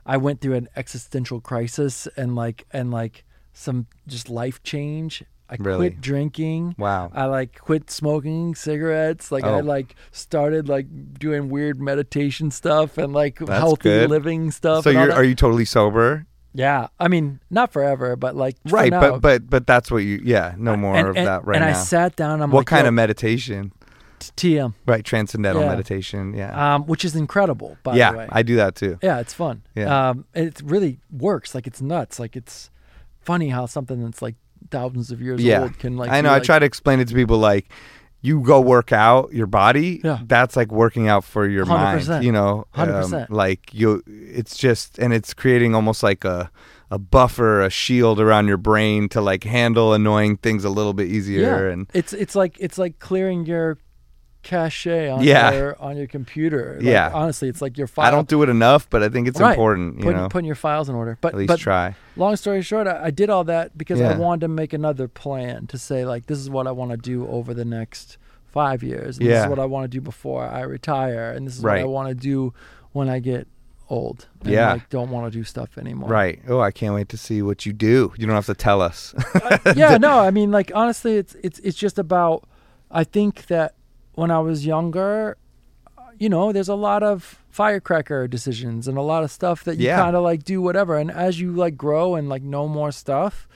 I went through an existential crisis and like, and like some just life change. I Really? quit drinking. Wow. I like quit smoking cigarettes. Like I Oh. like started like doing weird meditation stuff and like That's healthy good. living stuff. So you're are you totally sober? Yeah, I mean, not forever, but like Right, but but but that's what you yeah, no more and, of and- that right and now. And I sat down. I'm what like, kind of meditation? TM, Right, transcendental Yeah. meditation, yeah. um, which is incredible. By yeah, the way, I do that too. yeah, it's fun. Yeah. um, it really works. Like it's nuts. Like it's funny how something that's like thousands of years yeah. old can like. I know. be, I try to explain it to people like you go work out your body. Yeah. That's like working out for your 100%. mind. You know, Um, 100%. like you, it's just and it's creating almost like a a buffer, a shield around your brain to like handle annoying things a little bit easier. Yeah, And it's it's like it's like clearing your cache on Yeah. your on your computer. Like, Yeah. honestly, it's like your file. I don't do it enough, but I think it's Right. important. You putting, know, putting your files in order. But at least but try. long story short, I, I did all that because I wanted to make another plan to say like this is what I want to do over the next five years. And This Yeah. is what I want to do before I retire, and this is what I want to do when I get old. And Yeah. like don't want to do stuff anymore. Right. Oh, I can't wait to see what you do. You don't have to tell us. Uh, yeah, no, I mean, like honestly, it's it's it's just about. I think that when I was younger, uh, you know, there's a lot of firecracker decisions and a lot of stuff that you Yeah. kind of like do whatever. And as you like grow and like know more stuff,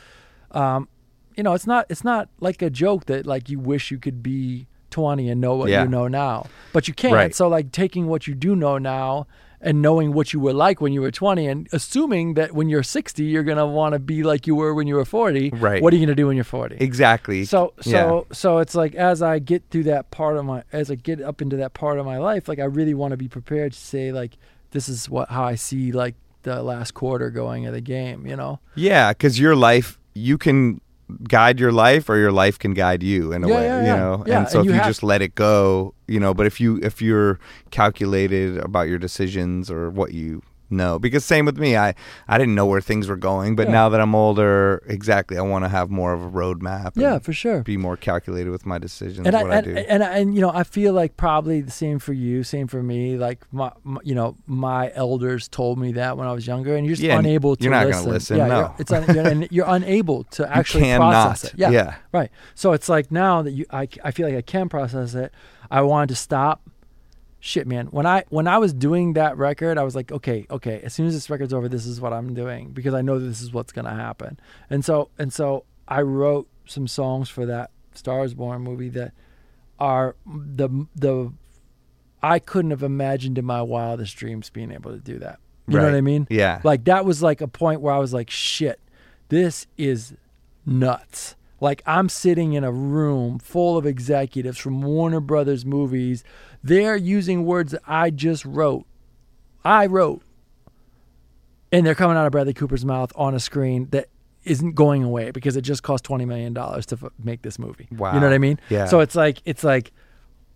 um, you know, it's not it's not like a joke that like you wish you could be 20 and know what Yeah. you know now, but you can't. Right. So like taking what you do know now and knowing what you were like when you were 20 and assuming that when you're 60 you're going to want to be like you were when you were 40 Right. what are you going to do when you're 40 Exactly. so Yeah. so so it's like as I get through that part of my as I get up into that part of my life, like I really want to be prepared to say like this is what how I see like the last quarter going of the game, you know? Yeah, because your life, you can guide your life, or your life can guide you in a Yeah, way. yeah, you know, Yeah, and so and if you you just let it go, you know. But if you if you're calculated about your decisions or what you know, because same with me, I I didn't know where things were going, but Yeah. now that I'm older, exactly, I want to have more of a roadmap. Yeah, for sure. Be more calculated with my decisions. And I, what I, and, do. and and you know I feel like probably the same for you, same for me. Like my, my you know my elders told me that when I was younger, and you're just Yeah, unable to you're not listen. listen, Yeah, no. you're, it's un, you're, and you're unable to actually process it. Yeah, Yeah. right. So it's like now that you, I, I feel like I can process it. I wanted to stop. Shit, man. When I when I was doing that record, I was like, okay, okay. As soon as this record's over, this is what I'm doing because I know that this is what's gonna happen. And so and so I wrote some songs for that Stars Born movie that are the the I couldn't have imagined in my wildest dreams being able to do that. You know what I mean? Yeah. Like that was like a point where I was like, shit, this is nuts. Like I'm sitting in a room full of executives from Warner Brothers movies. They're using words that I just wrote. I wrote. And they're coming out of Bradley Cooper's mouth on a screen that isn't going away because it just cost 20 million dollars to f- make this movie. Wow. You know what I mean? Yeah. So it's like it's like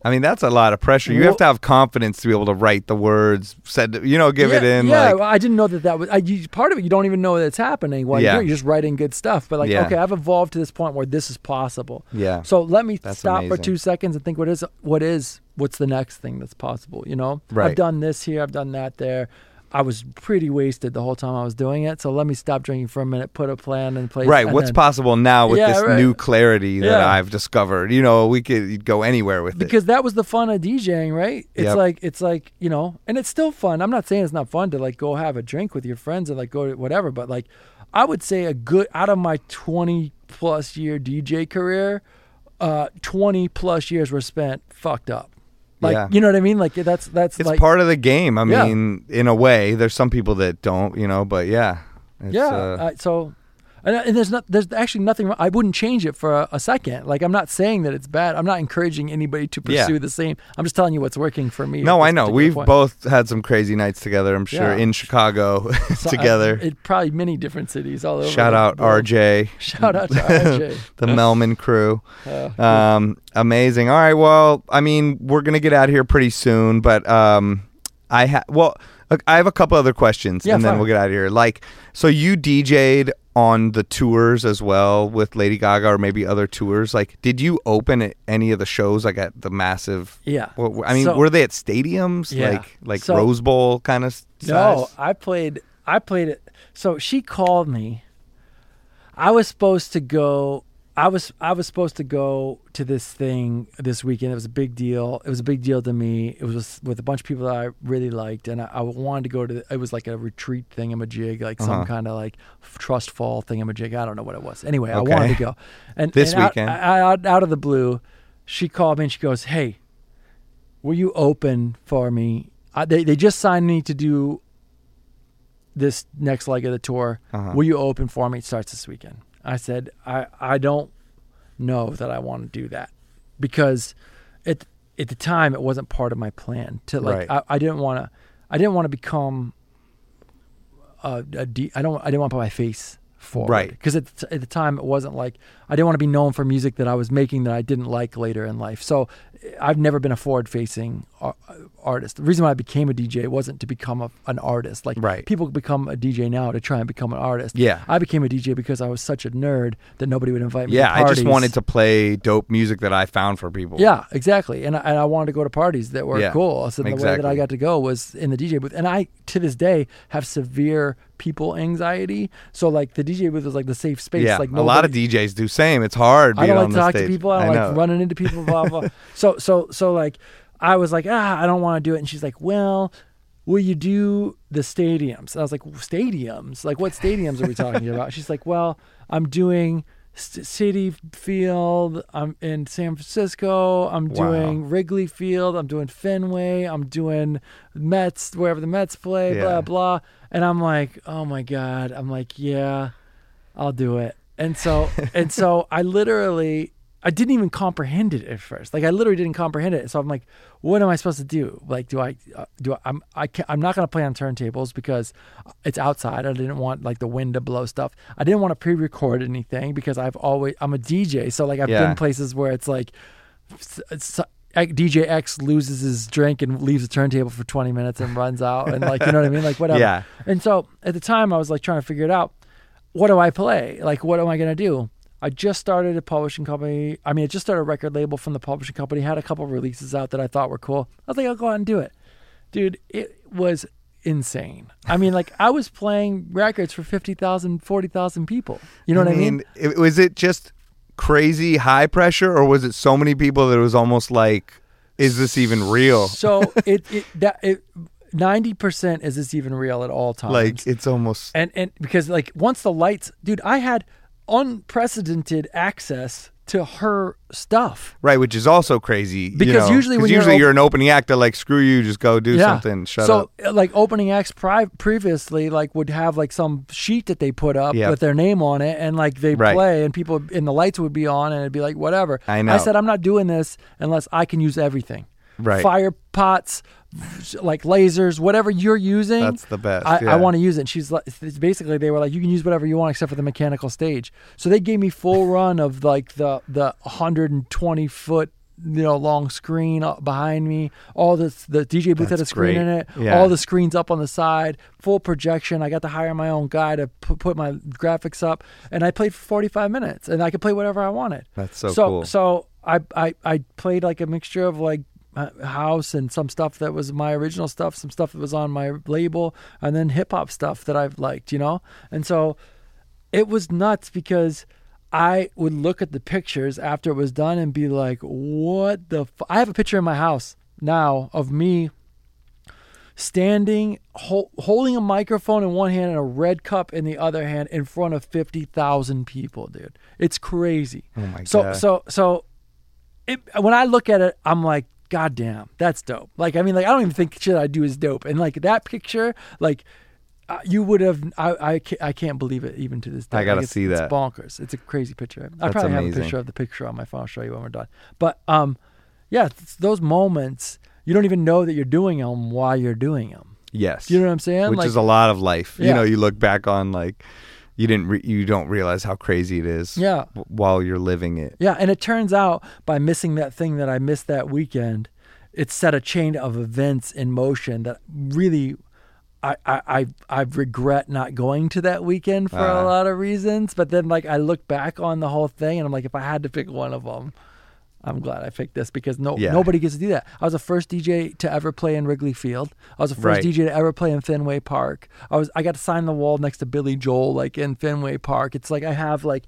I mean, that's a lot of pressure. You Wha- have to have confidence to be able to write the words, said, you know, give it in. Yeah, like, well, I didn't know that that was I, you, part of it. You don't even know that it's happening while Yeah. you're, you're just writing good stuff. But like, Yeah. okay, I've evolved to this point where this is possible. Yeah. So let me That's stop for two seconds and think what is what is what's the next thing that's possible. You know, Right. I've done this here. I've done that there. I was pretty wasted the whole time I was doing it. So let me stop drinking for a minute, put a plan in place. right. What's then- possible now with Yeah, this right. new clarity that Yeah. I've discovered? You know, we could go anywhere with it. because that was the fun of DJing, right? It's Yep. like it's like you know, and it's still fun. I'm not saying it's not fun to like go have a drink with your friends and like go to whatever, but like I would say a good out of my 20 plus year DJ career, uh, 20 plus years were spent fucked up. Like Yeah. you know what I mean? Like that's that's It's like part of the game. I Yeah. mean, in a way, there's some people that don't, you know, but yeah. It's, yeah. uh, uh, so. And, and there's not, there's actually nothing. wrong- I wouldn't change it for a, a second. Like I'm not saying that it's bad. I'm not encouraging anybody to Yeah. pursue the same. I'm just telling you what's working for me. no, I know. We've point. both had some crazy nights together, I'm sure, Yeah. in Chicago So, uh, together. it probably many different cities all over. Shout out world. RJ. Shout out to RJ. the Melman crew. Uh, Um, amazing. All right. Well, I mean, we're gonna get out of here pretty soon, but um, I ha- well, I have a couple other questions, Yeah, and then fine. we'll get out of here. Like, so you DJ'd on the tours as well with Lady Gaga, or maybe other tours. Like, did you open at any of the shows, like at the massive? Yeah. Well, I mean, So- were they at stadiums, Yeah. like like So- Rose Bowl kind of size? No, I played. I played it. So she called me. I was supposed to go. I was I was supposed to go to this thing this weekend. It was a big deal. It was a big deal to me. It was with a bunch of people that I really liked, and I, I wanted to go to. The, it was like a retreat thingamajig, like Uh-huh. Some kind of like trust fall thingamajig. I don't know what it was. Anyway, Okay. I wanted to go. And This and out- weekend? out, out of the blue, she called me and she goes, "Hey, will you open for me? I, they they just signed me to do this next leg of the tour. Uh-huh. Will you open for me? It starts this weekend. I said, I, I don't know that I want to do that because at at the time it wasn't part of my plan to like Right. I, I didn't want to I didn't want to become a, a D, I don't I didn't want to put my face forward Right. because at, the at the time it wasn't like I didn't want to be known for music that I was making that I didn't like later in life. So eh, I've never been a forward facing ar- artist. The reason why I became a DJ wasn't to become a, an artist. Like Right. people become a DJ now to try and become an artist. Yeah. I became a DJ because I was such a nerd that nobody would invite me. Yeah, I just wanted to play dope music that I found for people. Yeah, exactly. And I, and I wanted to go to parties that were Yeah, cool. So the way that. I got to go was in the DJ booth. And I, to this day, have severe people anxiety. So like the DJ booth was like the safe space. Yeah, like a lot of DJs do same. It's hard. I don't like on to talk stage. to people. I don't know. like running into people. Blah blah. so so so like, I was like, ah, I don't want to do it. And she's like, well, will you do the stadiums? And I was like, stadiums? Like what stadiums are we talking about? She's like, well, I'm doing Citi Field. I'm in San Francisco. I'm Wow. doing Wrigley Field. I'm doing Fenway. I'm doing Mets wherever the Mets play. Yeah. Blah blah. And I'm like, oh my god. I'm like, yeah, I'll do it. And so and so I literally I didn't even comprehend it at first. Like I literally didn't comprehend it. So I'm like, what am I supposed to do? Like, do I uh, do I, I'm I can't, I'm not gonna play on turntables because it's outside. I didn't want like the wind to blow stuff. I didn't want to pre-record anything because I've always I'm a DJ. So like I've Yeah. been places where it's like s- s- DJ X loses his drink and leaves the turntable for 20 minutes and runs out and like you know what I mean like whatever. Yeah. And so at the time I was like trying to figure it out. What do I play? Like what am I gonna do? I just started a publishing company. I mean, I just started a record label from the publishing company. Had a couple releases out that I thought were cool. I was like, I'll go out and do it, dude. It was insane. I mean, like I was playing records for 50,000, 40,000 people. You know what I mean? it- was it just crazy high pressure, or was it so many people that it was almost like, is this even real? So it it that it ninety percent is this even real at all times? Like it's almost and and because like once the lights, dude, I had unprecedented access to her stuff. right, which is also crazy. you Because know, usually when you're usually op- you're an opening act, they're like, screw you, just go do something. Shut so, up. uh, like opening acts pri- previously, like would have like some sheet that they put up Yep. with their name on it, and like they Right. play, and people and the lights would be on, and it'd be like whatever. I know. I said I'm not doing this unless I can use everything. Right. Fire pots, like lasers, whatever you're using. That's the best, I, yeah. I want to use it. And she's like, basically they were like, you can use whatever you want except for the mechanical stage. So they gave me full run of like the the 120 foot you know long screen uh, behind me all the the dj booth had a screen great. in it Yeah. all the screens up on the side full projection i got to hire my own guy to put, put my graphics up and i played for 45 minutes and i could play whatever i wanted That's so so cool. so I, I i played like a mixture of like Uh, house and some stuff that was my original stuff some stuff that was on my label and then hip hop stuff that i've liked you know and so it was nuts because I would look at the pictures after it was done and be like, "What the?" F-? I have a picture in my house now of me standing, hol- holding a microphone in one hand and a red cup in the other hand in front of fifty thousand people, dude. It's crazy. Oh my so God. so so, it, when I look at it, I'm like, God damn, that's dope. Like, I mean, like I don't even think shit I do is dope, and like that picture, like. Uh, you would have. I, I can't, I can't believe it even to this day. I gotta Like, it's- see it's that. bonkers. It's a crazy picture. I probably have a picture of the picture on my phone. I'll show you when we're done. But um, yeah, it's those moments you don't even know that you're doing them while you're doing them. yes. You know what I'm saying? Which Like- is a lot of life. You know, you look back on like, you didn't, re- you don't realize how crazy it is. Yeah. w- while you're living it. Yeah, and it turns out by missing that thing that I missed that weekend, it set a chain of events in motion that really. I, I, I I regret not going to that weekend for Ah. a lot of reasons, but then like I look back on the whole thing and I'm like, if I had to pick one of them, I'm glad I picked this because no Yeah. nobody gets to do that. I was the first DJ to ever play in Wrigley Field. I was the first Right. DJ to ever play in Fenway Park. I was I got to sign the wall next to Billy Joel like in Fenway Park. It's like I have like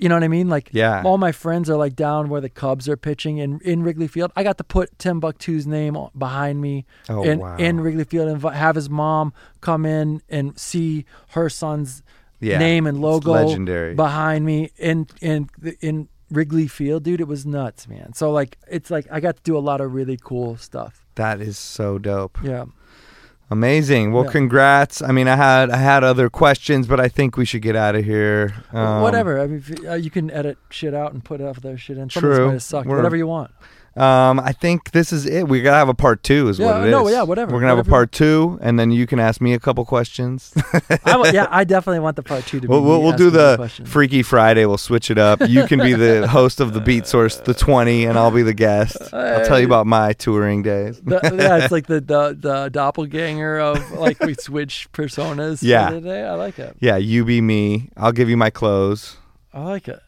you know what I mean? Like Yeah. all my friends are like down where the Cubs are pitching in, in Wrigley Field. I got to put Timbuktu's name behind me Oh, in, wow. in Wrigley Field and have his mom come in and see her son's Yeah, name and logo legendary. behind me in in in Wrigley Field, dude. It was nuts, man. So like it's like I got to do a lot of really cool stuff. That is so dope. Yeah. Amazing. Well, Yeah. congrats. I mean, I had I had other questions, but I think we should get out of here. Um, Whatever. I mean, you- uh, you can edit shit out and put other shit in. Some of this True. might have sucked. Whatever you want. Um, I think this is it. We gotta have a part two, is Yeah, what it is. no, yeah, whatever. We're gonna have a part two, and then you can ask me a couple questions. I yeah, I definitely want the part two to be. We'll, we'll, we'll do the. Freaky Friday. We'll switch it up. You can be the host of the Beatsource, the 20, and I'll be the guest. I'll tell you about my touring days. The- yeah, it's like the, the the doppelganger of like we switch personas. Yeah. for the day. I like it. Yeah, you be me. I'll give you my clothes. I like it.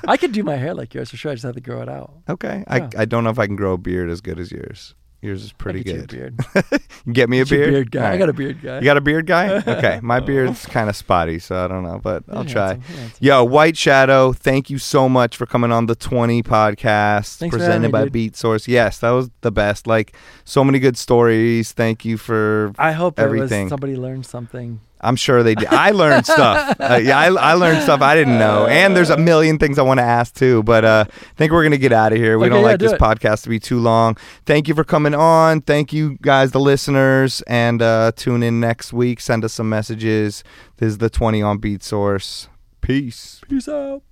I could do my hair like yours for sure. I just have to grow it out. Okay. Yeah. I, I don't know if I can grow a beard as good as yours. Yours is pretty get you a good. beard. Get me a beard? beard guy. I got a beard guy. You got a beard guy? Okay. My oh. beard's kind of spotty, so I don't know, but I'll try. Yo, White Shadow, thank you so much for coming on the 20 podcast Thanks presented me, by dude. Beatsource. Yes, that was the best. Like so many good stories. Thank you for I hope everything. somebody learned something. I'm sure they did. I learned stuff. Uh, yeah, I, I learned stuff I didn't know, and there's a million things I want to ask too. But uh, I think we're gonna get out of here. We Okay, don't yeah, like do this it. podcast to be too long. Thank you for coming on. Thank you guys, the listeners, and uh, tune in next week. Send us some messages. This is the 20 on Beatsource. Peace. Peace out.